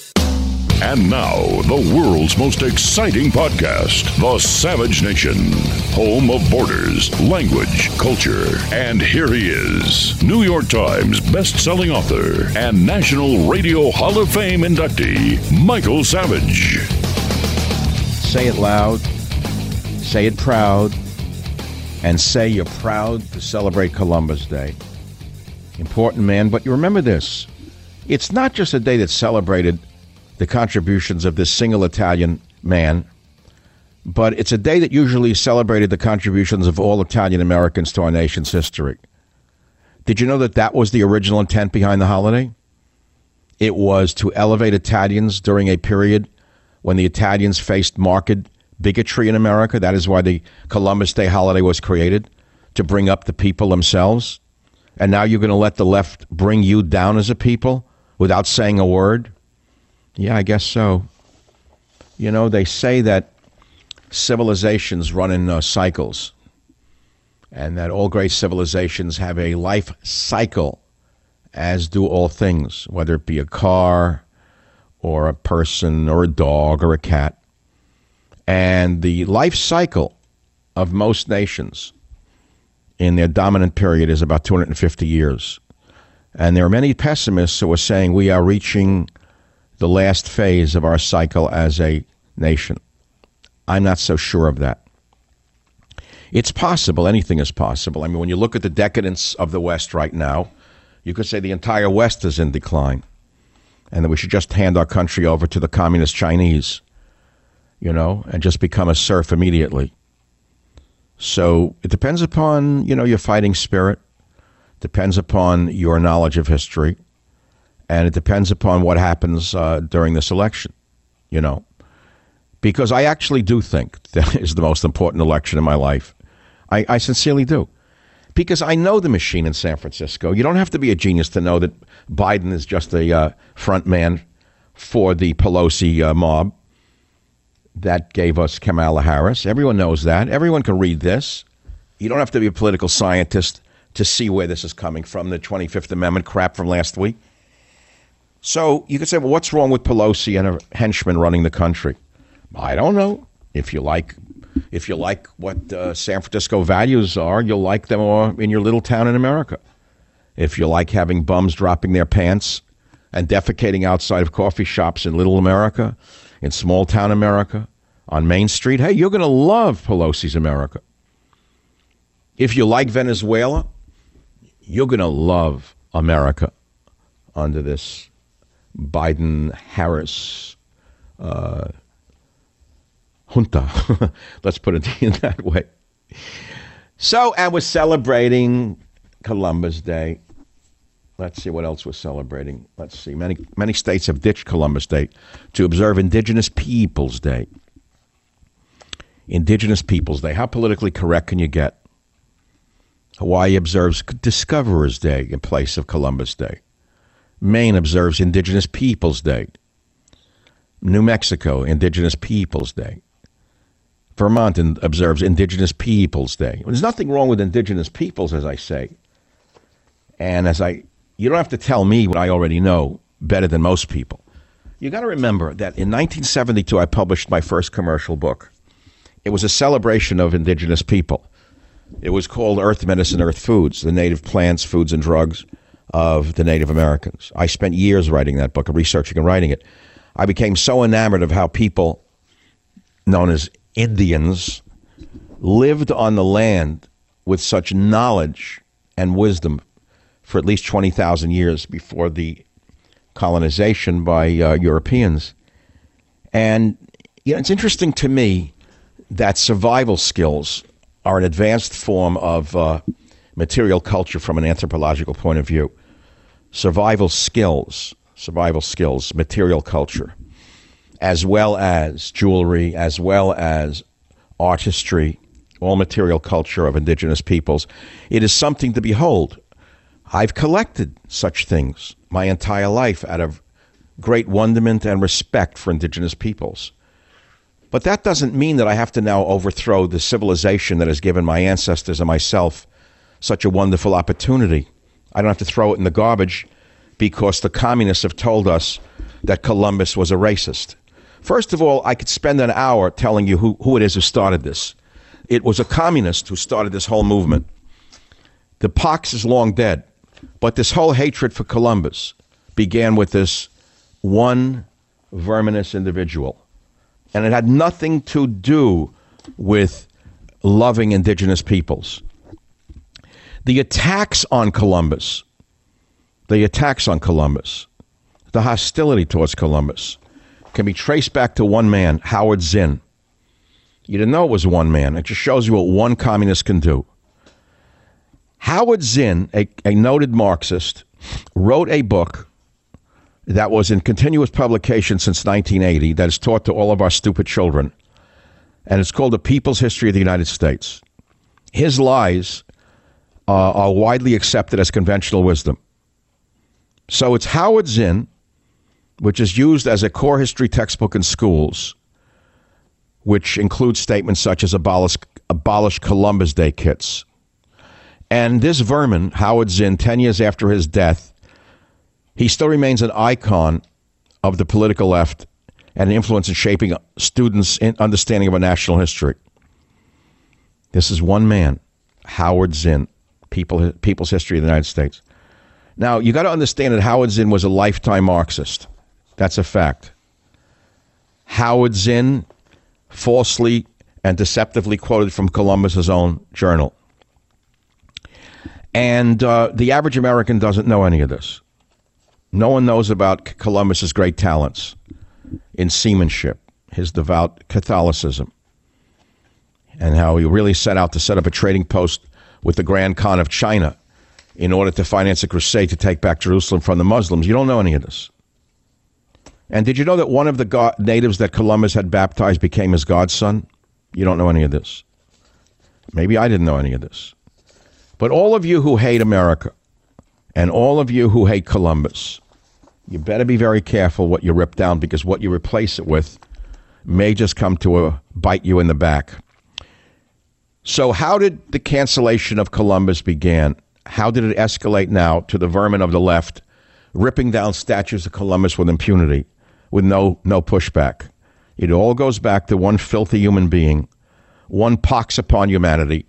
And now, the world's most exciting podcast, The Savage Nation, home of borders, language, culture. And here he is, New York Times best-selling author and National Radio Hall of Fame inductee, Michael Savage.
Say it loud, say it proud, and say you're proud to celebrate Columbus Day. Important man, but you remember this. It's not just a day that's celebrated the contributions of this single Italian man, but it's a day that usually celebrated the contributions of all Italian Americans to our nation's history. Did you know that that was the original intent behind the holiday? It was to elevate Italians during a period when the Italians faced marked bigotry in America. That is why the Columbus Day holiday was created, to bring up the people themselves. And now you're going to let the left bring you down as a people without saying a word? Yeah, I guess so. You know, they say that civilizations run in uh, cycles, and that all great civilizations have a life cycle, as do all things, whether it be a car or a person or a dog or a cat. And the life cycle of most nations in their dominant period is about 250 years. And there are many pessimists who are saying we are reaching the last phase of our cycle as a nation. I'm not so sure of that. It's possible. Anything is possible. I mean, when you look at the decadence of the West right now, you could say the entire West is in decline and that we should just hand our country over to the communist Chinese, you know, and just become a serf immediately. So it depends upon, you know, your fighting spirit, depends upon your knowledge of history, and it depends upon what happens uh, during this election, you know. Because I actually do think <laughs> that is the most important election in my life. I, I sincerely do. Because I know the machine in San Francisco. You don't have to be a genius to know that Biden is just a uh, front man for the Pelosi uh, mob that gave us Kamala Harris. Everyone knows that. Everyone can read this. You don't have to be a political scientist to see where this is coming from, the 25th Amendment crap from last week. So you could say, well, what's wrong with Pelosi and her henchmen running the country? I don't know. If you like, if you like what uh, San Francisco values are, you'll like them in your little town in America. If you like having bums dropping their pants and defecating outside of coffee shops in Little America, in small town America, on Main Street, hey, you're going to love Pelosi's America. If you like Venezuela, you're going to love America under this Biden Harris uh, junta. <laughs> Let's put it <laughs> in that way. So, and we're celebrating Columbus Day. Let's see what else we're celebrating. Let's see. Many many states have ditched Columbus Day to observe Indigenous Peoples Day. Indigenous Peoples Day. How politically correct can you get? Hawaii observes Discoverers Day in place of Columbus Day. Maine observes Indigenous Peoples Day. New Mexico, Indigenous Peoples Day. Vermont observes Indigenous Peoples Day. There's nothing wrong with Indigenous peoples, as I say. And as I, you don't have to tell me what I already know better than most people. You got to remember that in 1972, I published my first commercial book. It was a celebration of indigenous people. It was called Earth Medicine, Earth Foods, the native plants, foods, and drugs of the Native Americans. I spent years writing that book, researching and writing it. I became so enamored of how people known as Indians lived on the land with such knowledge and wisdom for at least 20,000 years before the colonization by uh, Europeans. And you know, it's interesting to me that survival skills are an advanced form of uh, material culture from an anthropological point of view. Survival skills, survival skills, material culture as well as jewelry, as well as artistry, all material culture of indigenous peoples. It is something to behold. I've collected such things my entire life out of great wonderment and respect for indigenous peoples. But that doesn't mean that I have to now overthrow the civilization that has given my ancestors and myself such a wonderful opportunity. I don't have to throw it in the garbage because the communists have told us that Columbus was a racist. First of all, I could spend an hour telling you who, who it is who started this. It was a communist who started this whole movement. The pox is long dead, but this whole hatred for Columbus began with this one verminous individual. And it had nothing to do with loving indigenous peoples. The attacks on Columbus, the attacks on Columbus, the hostility towards Columbus, can be traced back to one man, Howard Zinn. You didn't know it was one man. It just shows you what one communist can do. Howard Zinn, a, a noted Marxist, wrote a book that was in continuous publication since 1980 that is taught to all of our stupid children. And it's called The People's History of the United States. His lies uh, are widely accepted as conventional wisdom. So it's Howard Zinn which is used as a core history textbook in schools, which includes statements such as abolish, abolish Columbus Day kits. And this vermin, Howard Zinn, 10 years after his death, he still remains an icon of the political left and an influence in shaping students' understanding of a national history. This is one man, Howard Zinn, People, People's History of the United States. Now, you got to understand that Howard Zinn was a lifetime Marxist. That's a fact. Howard Zinn falsely and deceptively quoted from Columbus's own journal. And uh, the average American doesn't know any of this. No one knows about Columbus's great talents in seamanship, his devout Catholicism, and how he really set out to set up a trading post with the Grand Khan of China in order to finance a crusade to take back Jerusalem from the Muslims. You don't know any of this. And did you know that one of the natives that Columbus had baptized became his godson? You don't know any of this. Maybe I didn't know any of this. But all of you who hate America and all of you who hate Columbus, you better be very careful what you rip down because what you replace it with may just come to a, bite you in the back. So, how did the cancellation of Columbus begin? How did it escalate now to the vermin of the left ripping down statues of Columbus with impunity? with no, no pushback. It all goes back to one filthy human being, one pox upon humanity,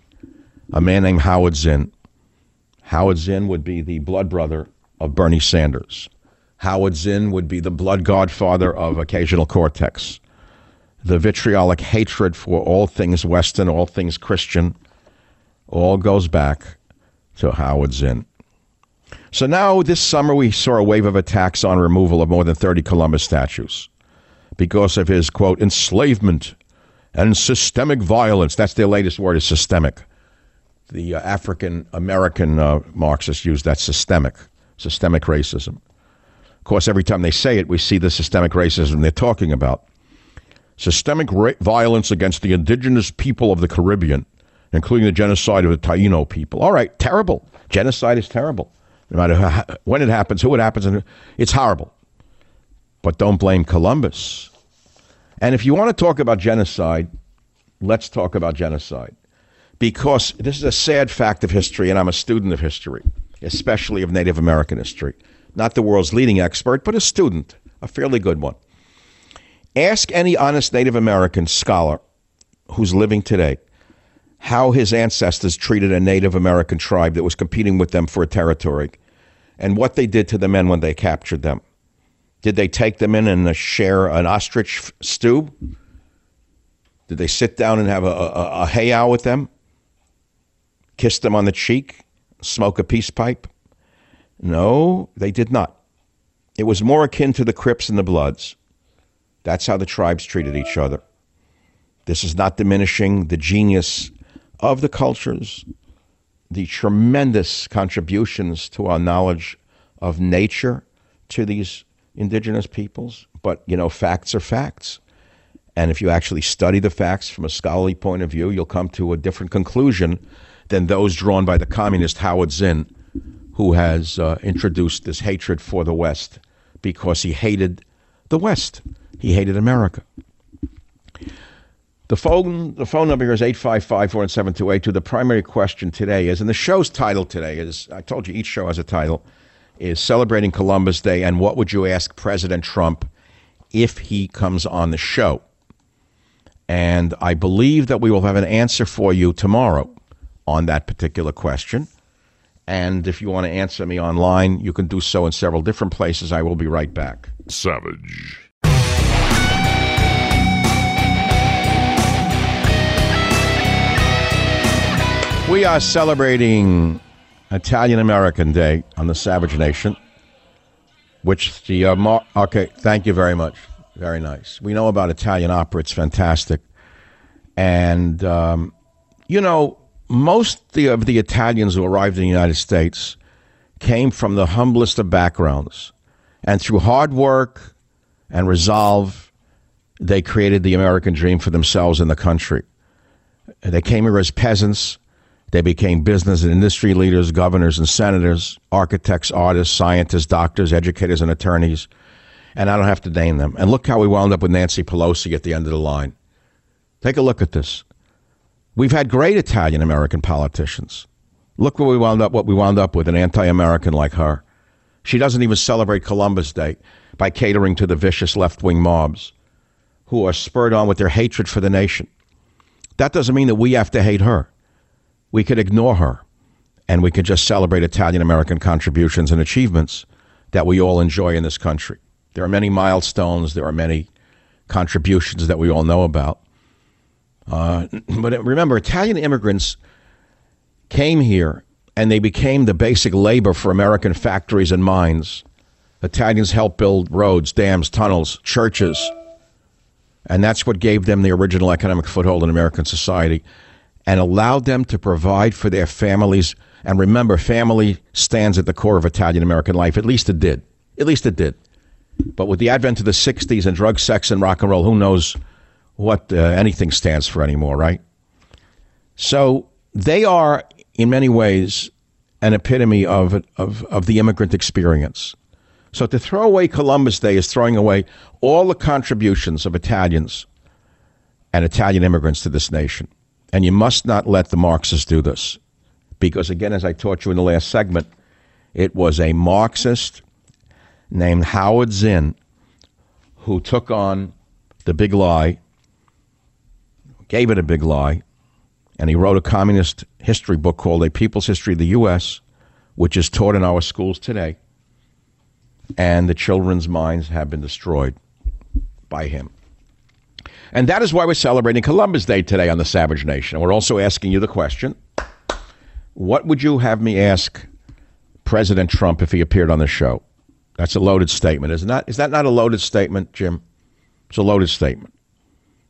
a man named Howard Zinn. Howard Zinn would be the blood brother of Bernie Sanders. Howard Zinn would be the blood godfather of occasional cortex. The vitriolic hatred for all things Western, all things Christian, all goes back to Howard Zinn. So now this summer we saw a wave of attacks on removal of more than 30 Columbus statues because of his, quote, enslavement and systemic violence. That's their latest word is systemic. The uh, African American uh, Marxists use that systemic, systemic racism. Of course, every time they say it, we see the systemic racism they're talking about. Systemic ra- violence against the indigenous people of the Caribbean, including the genocide of the Taino people. All right, terrible. Genocide is terrible. No matter how, when it happens, who it happens, and it's horrible. But don't blame Columbus. And if you want to talk about genocide, let's talk about genocide. Because this is a sad fact of history, and I'm a student of history, especially of Native American history not the world's leading expert, but a student, a fairly good one. Ask any honest Native American scholar who's living today how his ancestors treated a Native American tribe that was competing with them for a territory and what they did to the men when they captured them. Did they take them in and share an ostrich stew? Did they sit down and have a, a, a heiau with them? Kiss them on the cheek? Smoke a peace pipe? No, they did not. It was more akin to the Crips and the Bloods. That's how the tribes treated each other. This is not diminishing the genius of the cultures, the tremendous contributions to our knowledge of nature to these indigenous peoples. But, you know, facts are facts. And if you actually study the facts from a scholarly point of view, you'll come to a different conclusion than those drawn by the communist Howard Zinn who has uh, introduced this hatred for the West because he hated the West. He hated America. The phone, the phone number here is 855 The primary question today is, and the show's title today is, I told you each show has a title, is Celebrating Columbus Day, and what would you ask President Trump if he comes on the show? And I believe that we will have an answer for you tomorrow on that particular question. And if you want to answer me online, you can do so in several different places. I will be right back.
Savage.
We are celebrating Italian American Day on the Savage Nation, which the uh, mar- okay. Thank you very much. Very nice. We know about Italian opera. It's fantastic, and um, you know most of the Italians who arrived in the United States came from the humblest of backgrounds. And through hard work and resolve, they created the American dream for themselves and the country. They came here as peasants. They became business and industry leaders, governors and senators, architects, artists, scientists, doctors, educators, and attorneys. And I don't have to name them. And look how we wound up with Nancy Pelosi at the end of the line. Take a look at this. We've had great Italian American politicians. Look what we wound up what we wound up with an anti-American like her. She doesn't even celebrate Columbus Day by catering to the vicious left-wing mobs who are spurred on with their hatred for the nation. That doesn't mean that we have to hate her. We could ignore her and we could just celebrate Italian American contributions and achievements that we all enjoy in this country. There are many milestones, there are many contributions that we all know about. Uh, <clears throat> but remember, Italian immigrants came here and they became the basic labor for American factories and mines. Italians helped build roads, dams, tunnels, churches. And that's what gave them the original economic foothold in American society and allowed them to provide for their families. And remember, family stands at the core of Italian American life. At least it did. At least it did. But with the advent of the 60s and drug, sex, and rock and roll, who knows what uh, anything stands for anymore, right? So they are, in many ways, an epitome of, of, of the immigrant experience. So to throw away Columbus Day is throwing away all the contributions of Italians and Italian immigrants to this nation. And you must not let the Marxists do this. Because, again, as I taught you in the last segment, it was a Marxist named Howard Zinn who took on the big lie gave it a big lie, and he wrote a communist history book called A People's History of the U.S., which is taught in our schools today. And the children's minds have been destroyed by him. And that is why we're celebrating Columbus Day today on the Savage Nation. We're also asking you the question what would you have me ask President Trump if he appeared on the show? That's a loaded statement, is not? Is that not a loaded statement, Jim? It's a loaded statement.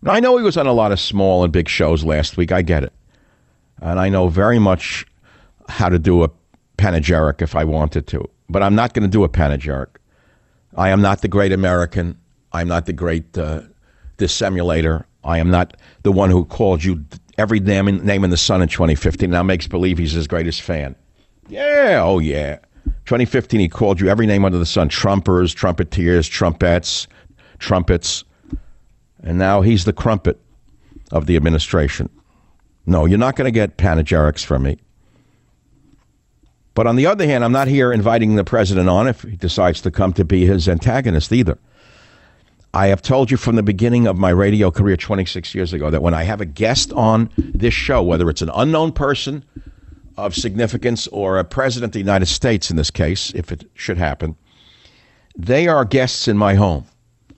I know he was on a lot of small and big shows last week. I get it. And I know very much how to do a panegyric if I wanted to. But I'm not going to do a panegyric. I am not the great American. I'm not the great uh, dissimulator. I am not the one who called you every name in, name in the sun in 2015 now makes believe he's his greatest fan. Yeah, oh yeah. 2015, he called you every name under the sun trumpers, trumpeteers, trumpets, trumpets. And now he's the crumpet of the administration. No, you're not going to get panegyrics from me. But on the other hand, I'm not here inviting the president on if he decides to come to be his antagonist either. I have told you from the beginning of my radio career 26 years ago that when I have a guest on this show, whether it's an unknown person of significance or a president of the United States in this case, if it should happen, they are guests in my home.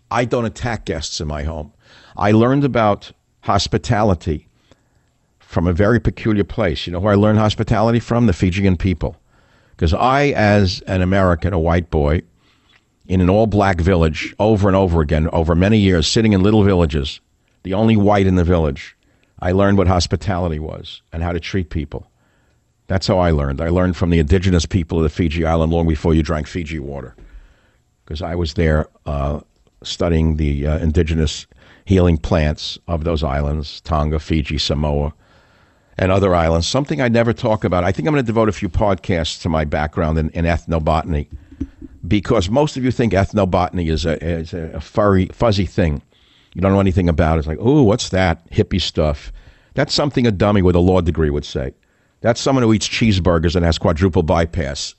I don't attack guests in my home. I learned about hospitality from a very peculiar place. You know where I learned hospitality from? The Fijian people. Because I, as an American, a white boy, in an all black village over and over again, over many years, sitting in little villages, the only white in the village, I learned what hospitality was and how to treat people. That's how I learned. I learned from the indigenous people of the Fiji Island long before you drank Fiji water. Because I was there uh, studying the uh, indigenous healing plants of those islands Tonga, Fiji, Samoa, and other islands. Something I never talk about. I think I'm going to devote a few podcasts to my background in, in ethnobotany because most of you think ethnobotany is a, is a furry, fuzzy thing. You don't know anything about it. It's like, oh, what's that hippie stuff? That's something a dummy with a law degree would say. That's someone who eats cheeseburgers and has quadruple bypass.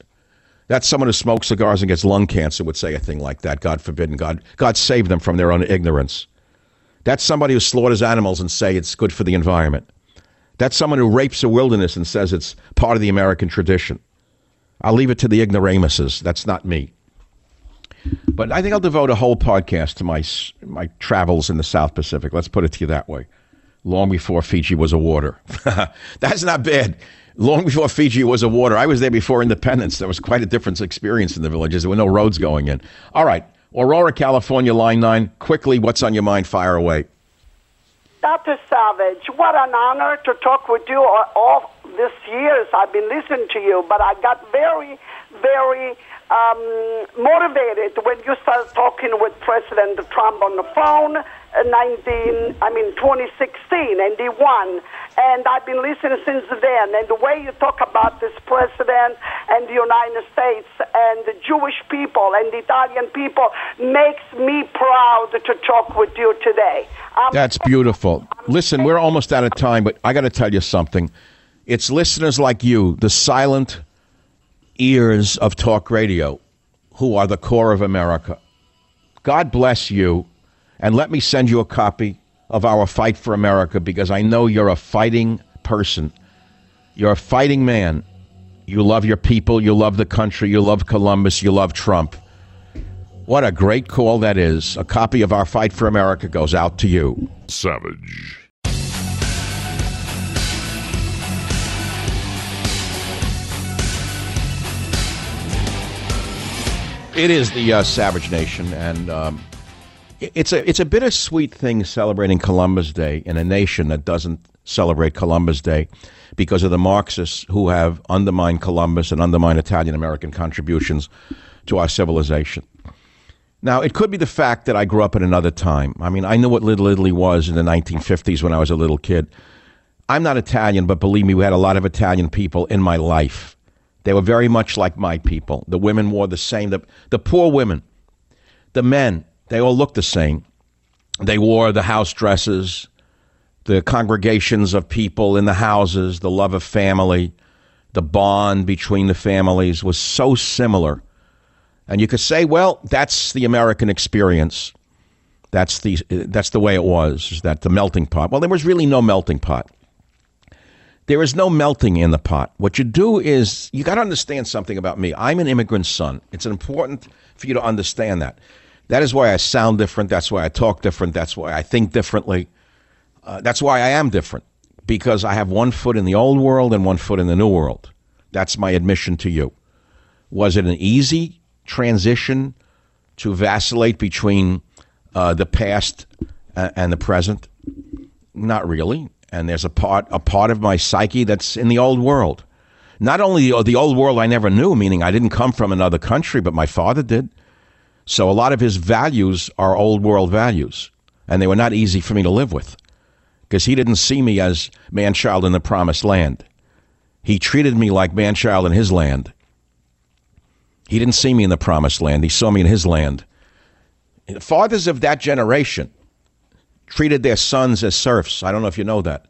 That's someone who smokes cigars and gets lung cancer would say a thing like that. God forbid, and God, God save them from their own ignorance. That's somebody who slaughters animals and say it's good for the environment. That's someone who rapes a wilderness and says it's part of the American tradition. I'll leave it to the ignoramuses. That's not me. But I think I'll devote a whole podcast to my my travels in the South Pacific. Let's put it to you that way. Long before Fiji was a water. <laughs> That's not bad. Long before Fiji was a water. I was there before independence. There was quite a different experience in the villages. There were no roads going in. All right. Aurora, California, line nine. Quickly, what's on your mind? Fire away.
Dr. Savage, what an honor to talk with you all these years. I've been listening to you, but I got very, very um, motivated when you started talking with President Trump on the phone. Uh, 19, I mean 2016, and he won. And I've been listening since then. And the way you talk about this president and the United States and the Jewish people and the Italian people makes me proud to talk with you today.
I'm That's beautiful. Listen, we're almost out of time, but I got to tell you something. It's listeners like you, the silent ears of talk radio, who are the core of America. God bless you, and let me send you a copy of our Fight for America because I know you're a fighting person. You're a fighting man. You love your people, you love the country, you love Columbus, you love Trump. What a great call that is. A copy of our Fight for America goes out to you.
Savage.
It is the uh, Savage Nation, and um, it's a it's a bittersweet thing celebrating Columbus Day in a nation that doesn't celebrate Columbus Day because of the Marxists who have undermined Columbus and undermined Italian American contributions to our civilization. Now, it could be the fact that I grew up in another time. I mean, I knew what Little Italy was in the 1950s when I was a little kid. I'm not Italian, but believe me, we had a lot of Italian people in my life. They were very much like my people. The women wore the same. The, the poor women, the men, they all looked the same. They wore the house dresses, the congregations of people in the houses, the love of family, the bond between the families was so similar. And you could say, well, that's the American experience. That's the, that's the way it was, is that the melting pot. Well, there was really no melting pot. There is no melting in the pot. What you do is you got to understand something about me. I'm an immigrant son. It's important for you to understand that. That is why I sound different. That's why I talk different. That's why I think differently. Uh, that's why I am different because I have one foot in the old world and one foot in the new world. That's my admission to you. Was it an easy transition to vacillate between uh, the past and the present? not really. And there's a part a part of my psyche that's in the old world. Not only the, old world I never knew, meaning I didn't come from another country, but my father did. So a lot of his values are old world values, and they were not easy for me to live with because he didn't see me as man child in the promised land. He treated me like man child in his land. He didn't see me in the promised land, he saw me in his land. Fathers of that generation treated their sons as serfs. I don't know if you know that.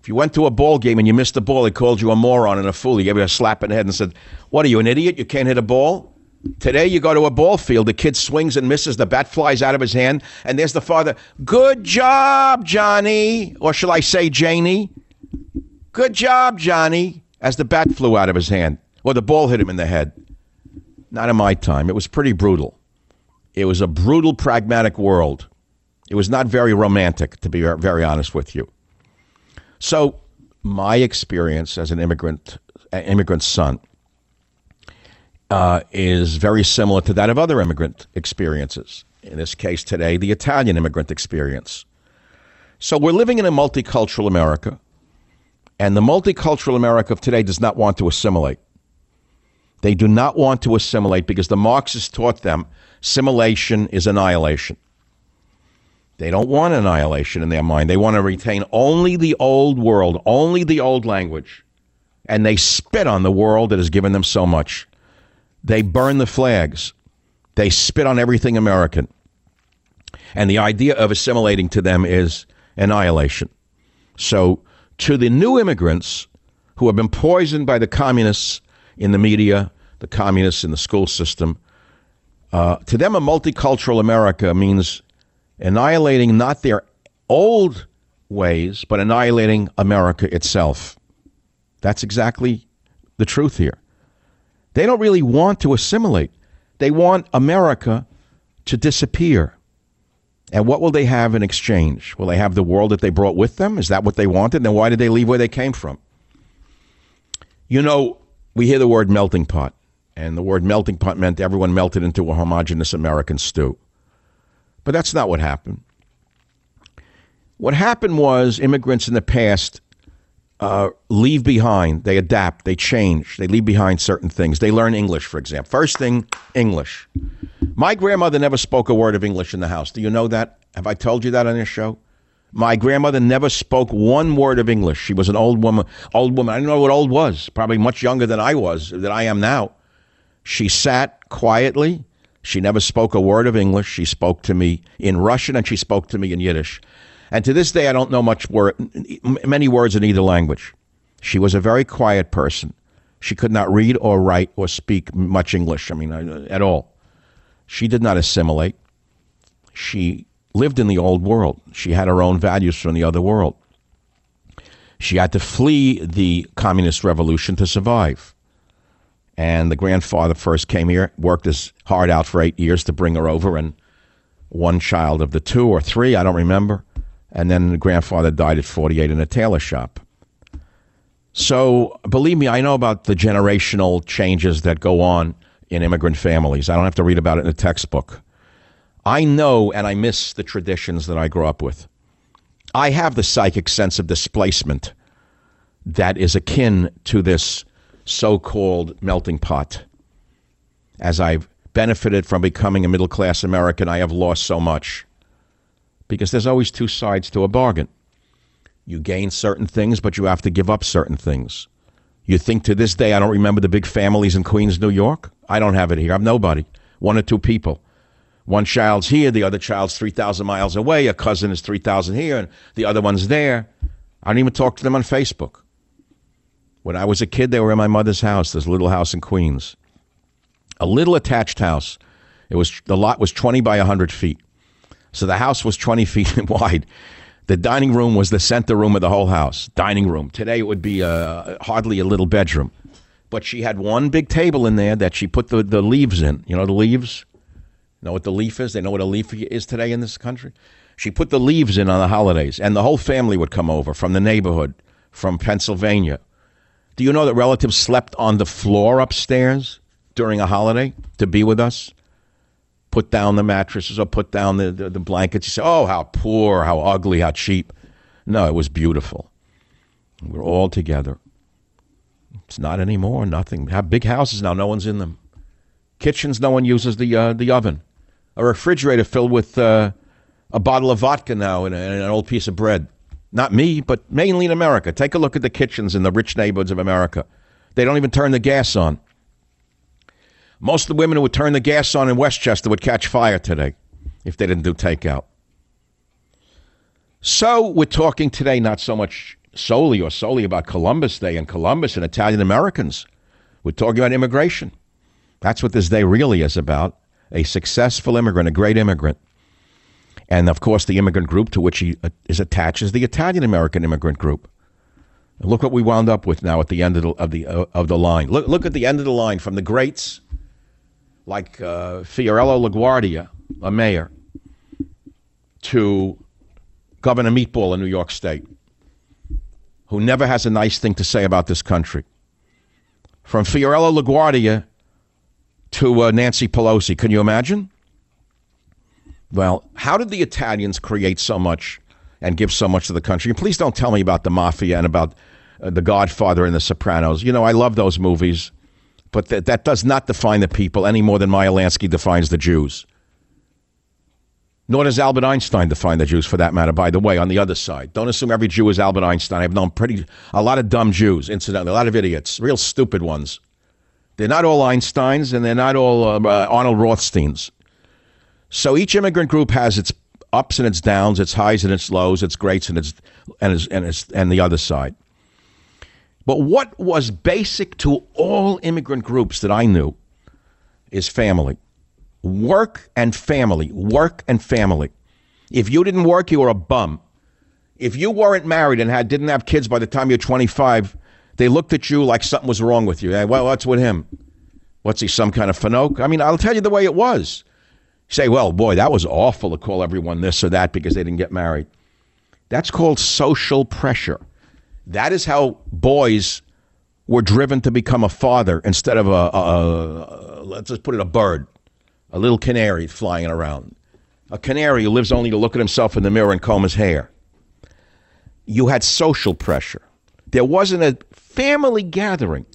If you went to a ball game and you missed the ball, they called you a moron and a fool. He gave you a slap in the head and said, What are you, an idiot? You can't hit a ball? Today, you go to a ball field, the kid swings and misses, the bat flies out of his hand, and there's the father. Good job, Johnny. Or shall I say, Janie? Good job, Johnny, as the bat flew out of his hand, or the ball hit him in the head. Not in my time. It was pretty brutal. It was a brutal, pragmatic world. It was not very romantic, to be very honest with you. So, my experience as an immigrant, immigrant son, uh, is very similar to that of other immigrant experiences. In this case today, the Italian immigrant experience. So we're living in a multicultural America, and the multicultural America of today does not want to assimilate. They do not want to assimilate because the Marxists taught them assimilation is annihilation. They don't want annihilation in their mind. They want to retain only the old world, only the old language. And they spit on the world that has given them so much. They burn the flags. They spit on everything American. And the idea of assimilating to them is annihilation. So, to the new immigrants who have been poisoned by the communists in the media, the communists in the school system, uh, to them, a multicultural America means annihilating not their old ways, but annihilating America itself. That's exactly the truth here. They don't really want to assimilate. They want America to disappear. And what will they have in exchange? Will they have the world that they brought with them? Is that what they wanted? Then why did they leave where they came from? You know, we hear the word melting pot, and the word melting pot meant everyone melted into a homogenous American stew. But that's not what happened. What happened was immigrants in the past uh, leave behind, they adapt, they change, they leave behind certain things. They learn English, for example. First thing, English. My grandmother never spoke a word of English in the house. Do you know that? Have I told you that on this show? My grandmother never spoke one word of English. She was an old woman. Old woman. I don't know what old was. Probably much younger than I was, than I am now. She sat quietly. She never spoke a word of English. She spoke to me in Russian and she spoke to me in Yiddish. And to this day, I don't know much word, many words in either language. She was a very quiet person. She could not read or write or speak much English, I mean, uh, at all. She did not assimilate. She lived in the old world. She had her own values from the other world. She had to flee the communist revolution to survive. And the grandfather first came here, worked his heart out for eight years to bring her over, and one child of the two or three, I don't remember, and then the grandfather died at 48 in a tailor shop. So, believe me, I know about the generational changes that go on in immigrant families. I don't have to read about it in a textbook. I know and I miss the traditions that I grew up with. I have the psychic sense of displacement that is akin to this so called melting pot. As I've benefited from becoming a middle class American, I have lost so much because there's always two sides to a bargain. You gain certain things, but you have to give up certain things. You think to this day, I don't remember the big families in Queens, New York? I don't have it here. I'm nobody. One or two people. One child's here, the other child's 3,000 miles away, a cousin is 3,000 here, and the other one's there. I don't even talk to them on Facebook. When I was a kid, they were in my mother's house, this little house in Queens. A little attached house. It was the lot was 20 by 100 feet. So the house was 20 <laughs> feet wide. The dining room was the center room of the whole house. Dining room. Today it would be uh, hardly a little bedroom. But she had one big table in there that she put the, the leaves in. You know the leaves? Know what the leaf is? They know what a leaf is today in this country? She put the leaves in on the holidays, and the whole family would come over from the neighborhood, from Pennsylvania. Do you know that relatives slept on the floor upstairs during a holiday to be with us? put down the mattresses or put down the, the, the blankets. You say, oh, how poor, how ugly, how cheap. No, it was beautiful. We're all together. It's not anymore. Nothing. We have big houses now. No one's in them. Kitchens. No one uses the uh, the oven. A refrigerator filled with uh, a bottle of vodka now and, and an old piece of bread. Not me, but mainly in America. Take a look at the kitchens in the rich neighborhoods of America. They don't even turn the gas on. Most of the women who would turn the gas on in Westchester would catch fire today if they didn't do takeout. So we're talking today not so much solely or solely about Columbus Day and Columbus and Italian Americans. We're talking about immigration. That's what this day really is about a successful immigrant, a great immigrant. And of course, the immigrant group to which he uh, is attached is the Italian American immigrant group. Look what we wound up with now at the end of the, of the, uh, of the line. Look, look at the end of the line from the greats like uh, Fiorello LaGuardia, a mayor, to Governor Meatball in New York State, who never has a nice thing to say about this country. From Fiorello LaGuardia to uh, Nancy Pelosi, can you imagine? Well, how did the Italians create so much and give so much to the country? And please don't tell me about the mafia and about uh, the Godfather and the Sopranos. You know, I love those movies, but th- that does not define the people any more than Meyer Lansky defines the Jews. Nor does Albert Einstein define the Jews, for that matter. By the way, on the other side, don't assume every Jew is Albert Einstein. I've known pretty a lot of dumb Jews, incidentally, a lot of idiots, real stupid ones. They're not all Einsteins, and they're not all uh, uh, Arnold Rothsteins. So each immigrant group has its ups and its downs, its highs and its lows, its greats and its and its, and, its, and the other side. But what was basic to all immigrant groups that I knew is family work and family, work and family. If you didn't work, you were a bum. If you weren't married and had didn't have kids by the time you're 25, they looked at you like something was wrong with you. Well, what's with him? What's he, some kind of fanoke? I mean, I'll tell you the way it was. Say, well, boy, that was awful to call everyone this or that because they didn't get married. That's called social pressure. That is how boys were driven to become a father instead of a, a, a let's just put it, a bird a little canary flying around, a canary who lives only to look at himself in the mirror and comb his hair. You had social pressure. There wasn't a family gathering.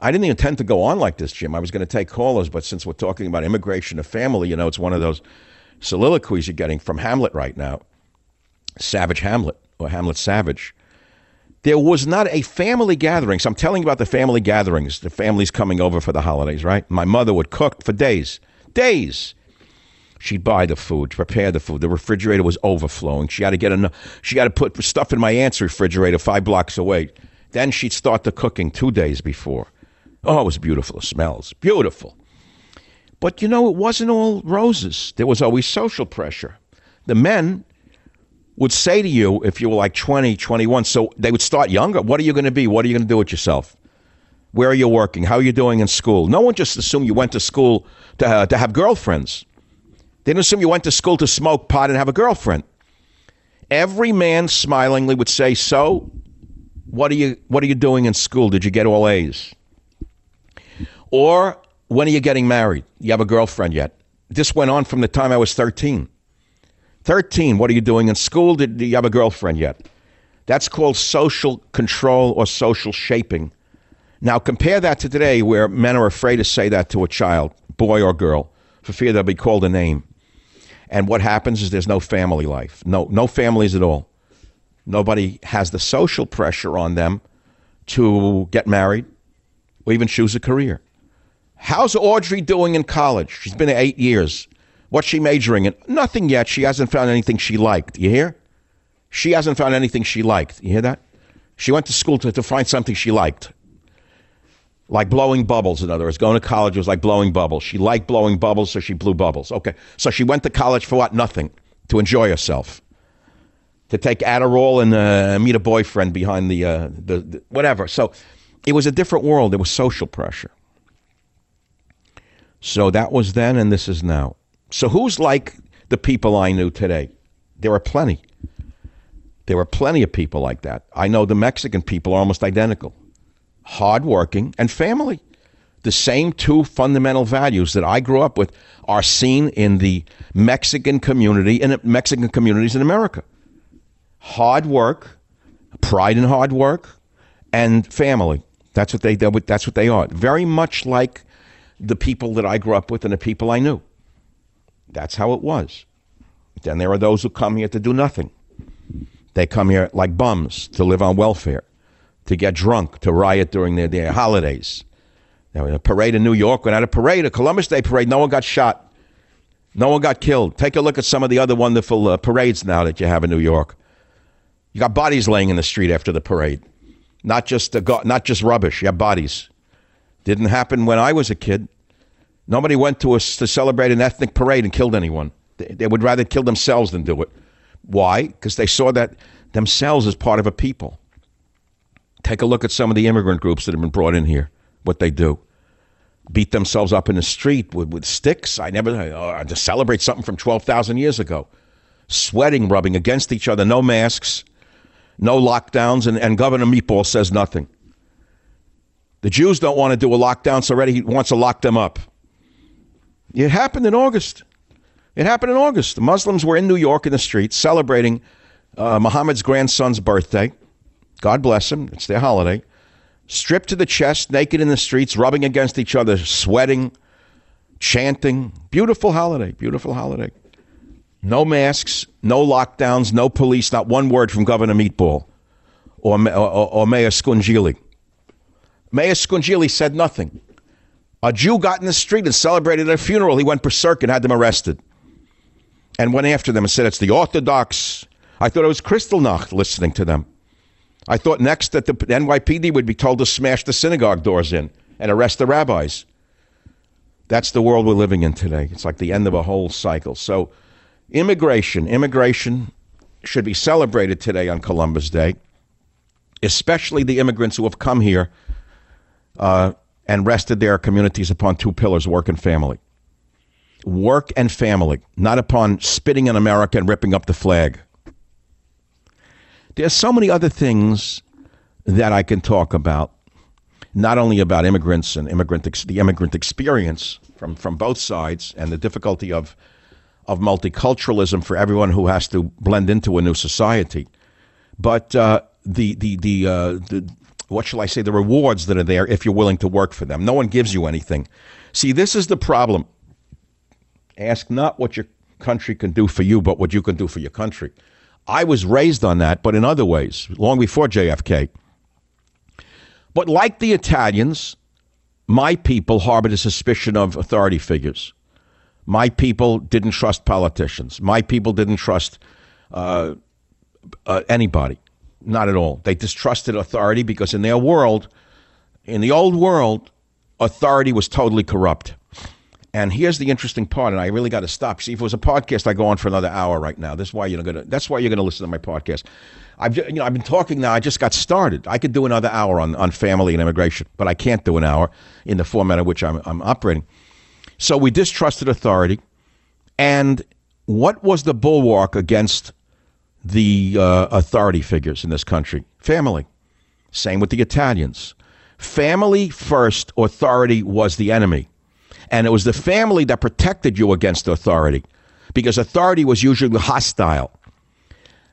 I didn't intend to go on like this, Jim. I was going to take callers, but since we're talking about immigration and family, you know, it's one of those soliloquies you're getting from Hamlet right now. Savage Hamlet, or Hamlet Savage. There was not a family gathering. So I'm telling you about the family gatherings, the families coming over for the holidays, right? My mother would cook for days days. She'd buy the food, prepare the food. The refrigerator was overflowing. She had to get enough. She had to put stuff in my aunt's refrigerator five blocks away. Then she'd start the cooking two days before. Oh, it was beautiful. It smells beautiful. But you know, it wasn't all roses. There was always social pressure. The men would say to you, if you were like 20, 21, so they would start younger. What are you going to be? What are you going to do with yourself? Where are you working? How are you doing in school? No one just assumed you went to school to, uh, to have girlfriends. They didn't assume you went to school to smoke pot and have a girlfriend. Every man smilingly would say, "So, what are you what are you doing in school? Did you get all A's?" Or, "When are you getting married? You have a girlfriend yet?" This went on from the time I was 13. 13, what are you doing in school? Did, you have a girlfriend yet? That's called social control or social shaping now, compare that to today where men are afraid to say that to a child, boy or girl, for fear they'll be called a name. And what happens is there's no family life, no, no families at all. Nobody has the social pressure on them to get married or even choose a career. How's Audrey doing in college? She's been eight years. What's she majoring in? Nothing yet. She hasn't found anything she liked. You hear? She hasn't found anything she liked. You hear that? She went to school to, to find something she liked like blowing bubbles, in other words. Going to college was like blowing bubbles. She liked blowing bubbles, so she blew bubbles. Okay. So she went to college for what? Nothing. To enjoy herself. To take Adderall and uh, meet a boyfriend behind the, uh, the, the, whatever. So it was a different world. There was social pressure. So that was then, and this is now. So who's like the people I knew today? There are plenty. There are plenty of people like that. I know the Mexican people are almost identical hardworking, and family. The same two fundamental values that I grew up with are seen in the Mexican community and Mexican communities in America. hard work, pride in hard work, and family. That's what they that's what they are. Very much like the people that I grew up with and the people I knew. That's how it was. Then there are those who come here to do nothing. They come here like bums to live on welfare, to get drunk, to riot during their, their holidays. Now, a parade in New York, when at a parade, a Columbus Day parade, no one got shot. No one got killed. Take a look at some of the other wonderful uh, parades now that you have in New York. You got bodies laying in the street after the parade. Not just, uh, not just rubbish, you have bodies. Didn't happen when I was a kid. Nobody went to us to celebrate an ethnic parade and killed anyone. They, they would rather kill themselves than do it. Why? Because they saw that themselves as part of a people. Take a look at some of the immigrant groups that have been brought in here, what they do. Beat themselves up in the street with, with sticks. I never, uh, to celebrate something from 12,000 years ago. Sweating, rubbing against each other, no masks, no lockdowns, and, and Governor Meatball says nothing. The Jews don't want to do a lockdown, so already he wants to lock them up. It happened in August. It happened in August. The Muslims were in New York in the streets celebrating uh, Muhammad's grandson's birthday. God bless him. It's their holiday. Stripped to the chest, naked in the streets, rubbing against each other, sweating, chanting. Beautiful holiday. Beautiful holiday. No masks, no lockdowns, no police, not one word from Governor Meatball or, or, or Mayor Scungilli. Mayor Scungilli said nothing. A Jew got in the street and celebrated a funeral. He went berserk and had them arrested and went after them and said it's the Orthodox. I thought it was Kristallnacht listening to them. I thought next that the NYPD would be told to smash the synagogue doors in and arrest the rabbis. That's the world we're living in today. It's like the end of a whole cycle. So, immigration, immigration should be celebrated today on Columbus Day, especially the immigrants who have come here uh, and rested their communities upon two pillars work and family. Work and family, not upon spitting in America and ripping up the flag. There's so many other things that I can talk about, not only about immigrants and immigrant ex- the immigrant experience from, from both sides and the difficulty of of multiculturalism for everyone who has to blend into a new society, but uh, the the the, uh, the what shall I say, the rewards that are there if you're willing to work for them. No one gives you anything. See, this is the problem. Ask not what your country can do for you, but what you can do for your country. I was raised on that, but in other ways, long before JFK. But like the Italians, my people harbored a suspicion of authority figures. My people didn't trust politicians. My people didn't trust uh, uh, anybody. Not at all. They distrusted authority because in their world, in the old world, authority was totally corrupt. And here's the interesting part, and I really got to stop. See, if it was a podcast, I go on for another hour right now. That's why you're gonna. That's why you're gonna listen to my podcast. I've you know I've been talking now. I just got started. I could do another hour on, on family and immigration, but I can't do an hour in the format in which I'm, I'm operating. So we distrusted authority, and what was the bulwark against the uh, authority figures in this country. Family. Same with the Italians. Family first, authority was the enemy. And it was the family that protected you against authority because authority was usually hostile.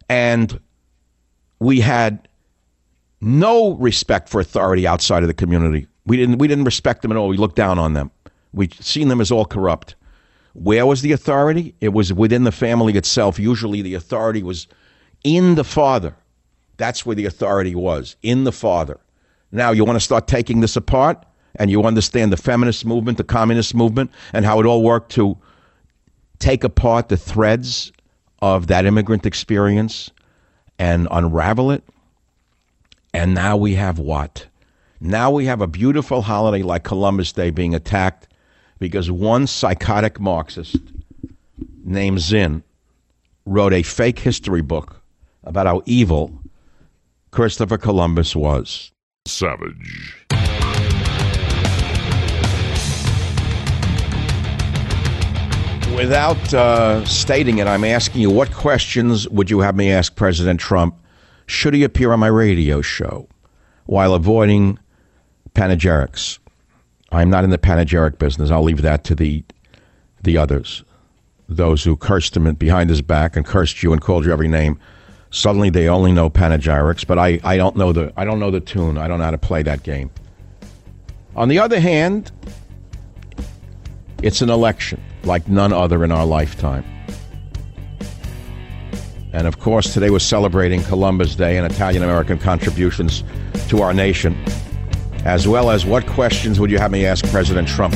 And we had no respect for authority outside of the community. We didn't, we didn't respect them at all. We looked down on them. We'd seen them as all corrupt. Where was the authority? It was within the family itself. Usually the authority was in the Father. That's where the authority was, in the Father. Now, you want to start taking this apart and you understand the feminist movement, the communist movement, and how it all worked to take apart the threads of that immigrant experience and unravel it. And now we have what? Now we have a beautiful holiday like Columbus Day being attacked because one psychotic Marxist named Zinn wrote a fake history book about how evil Christopher Columbus was.
Savage.
Without uh, stating it, I'm asking you what questions would you have me ask President Trump should he appear on my radio show while avoiding panegyrics? I'm not in the panegyric business. I'll leave that to the the others, those who cursed him behind his back and cursed you and called you every name Suddenly they only know panegyrics, but I, I don't know the I don't know the tune. I don't know how to play that game. On the other hand, it's an election like none other in our lifetime. And of course, today we're celebrating Columbus Day and Italian American contributions to our nation, as well as what questions would you have me ask President Trump?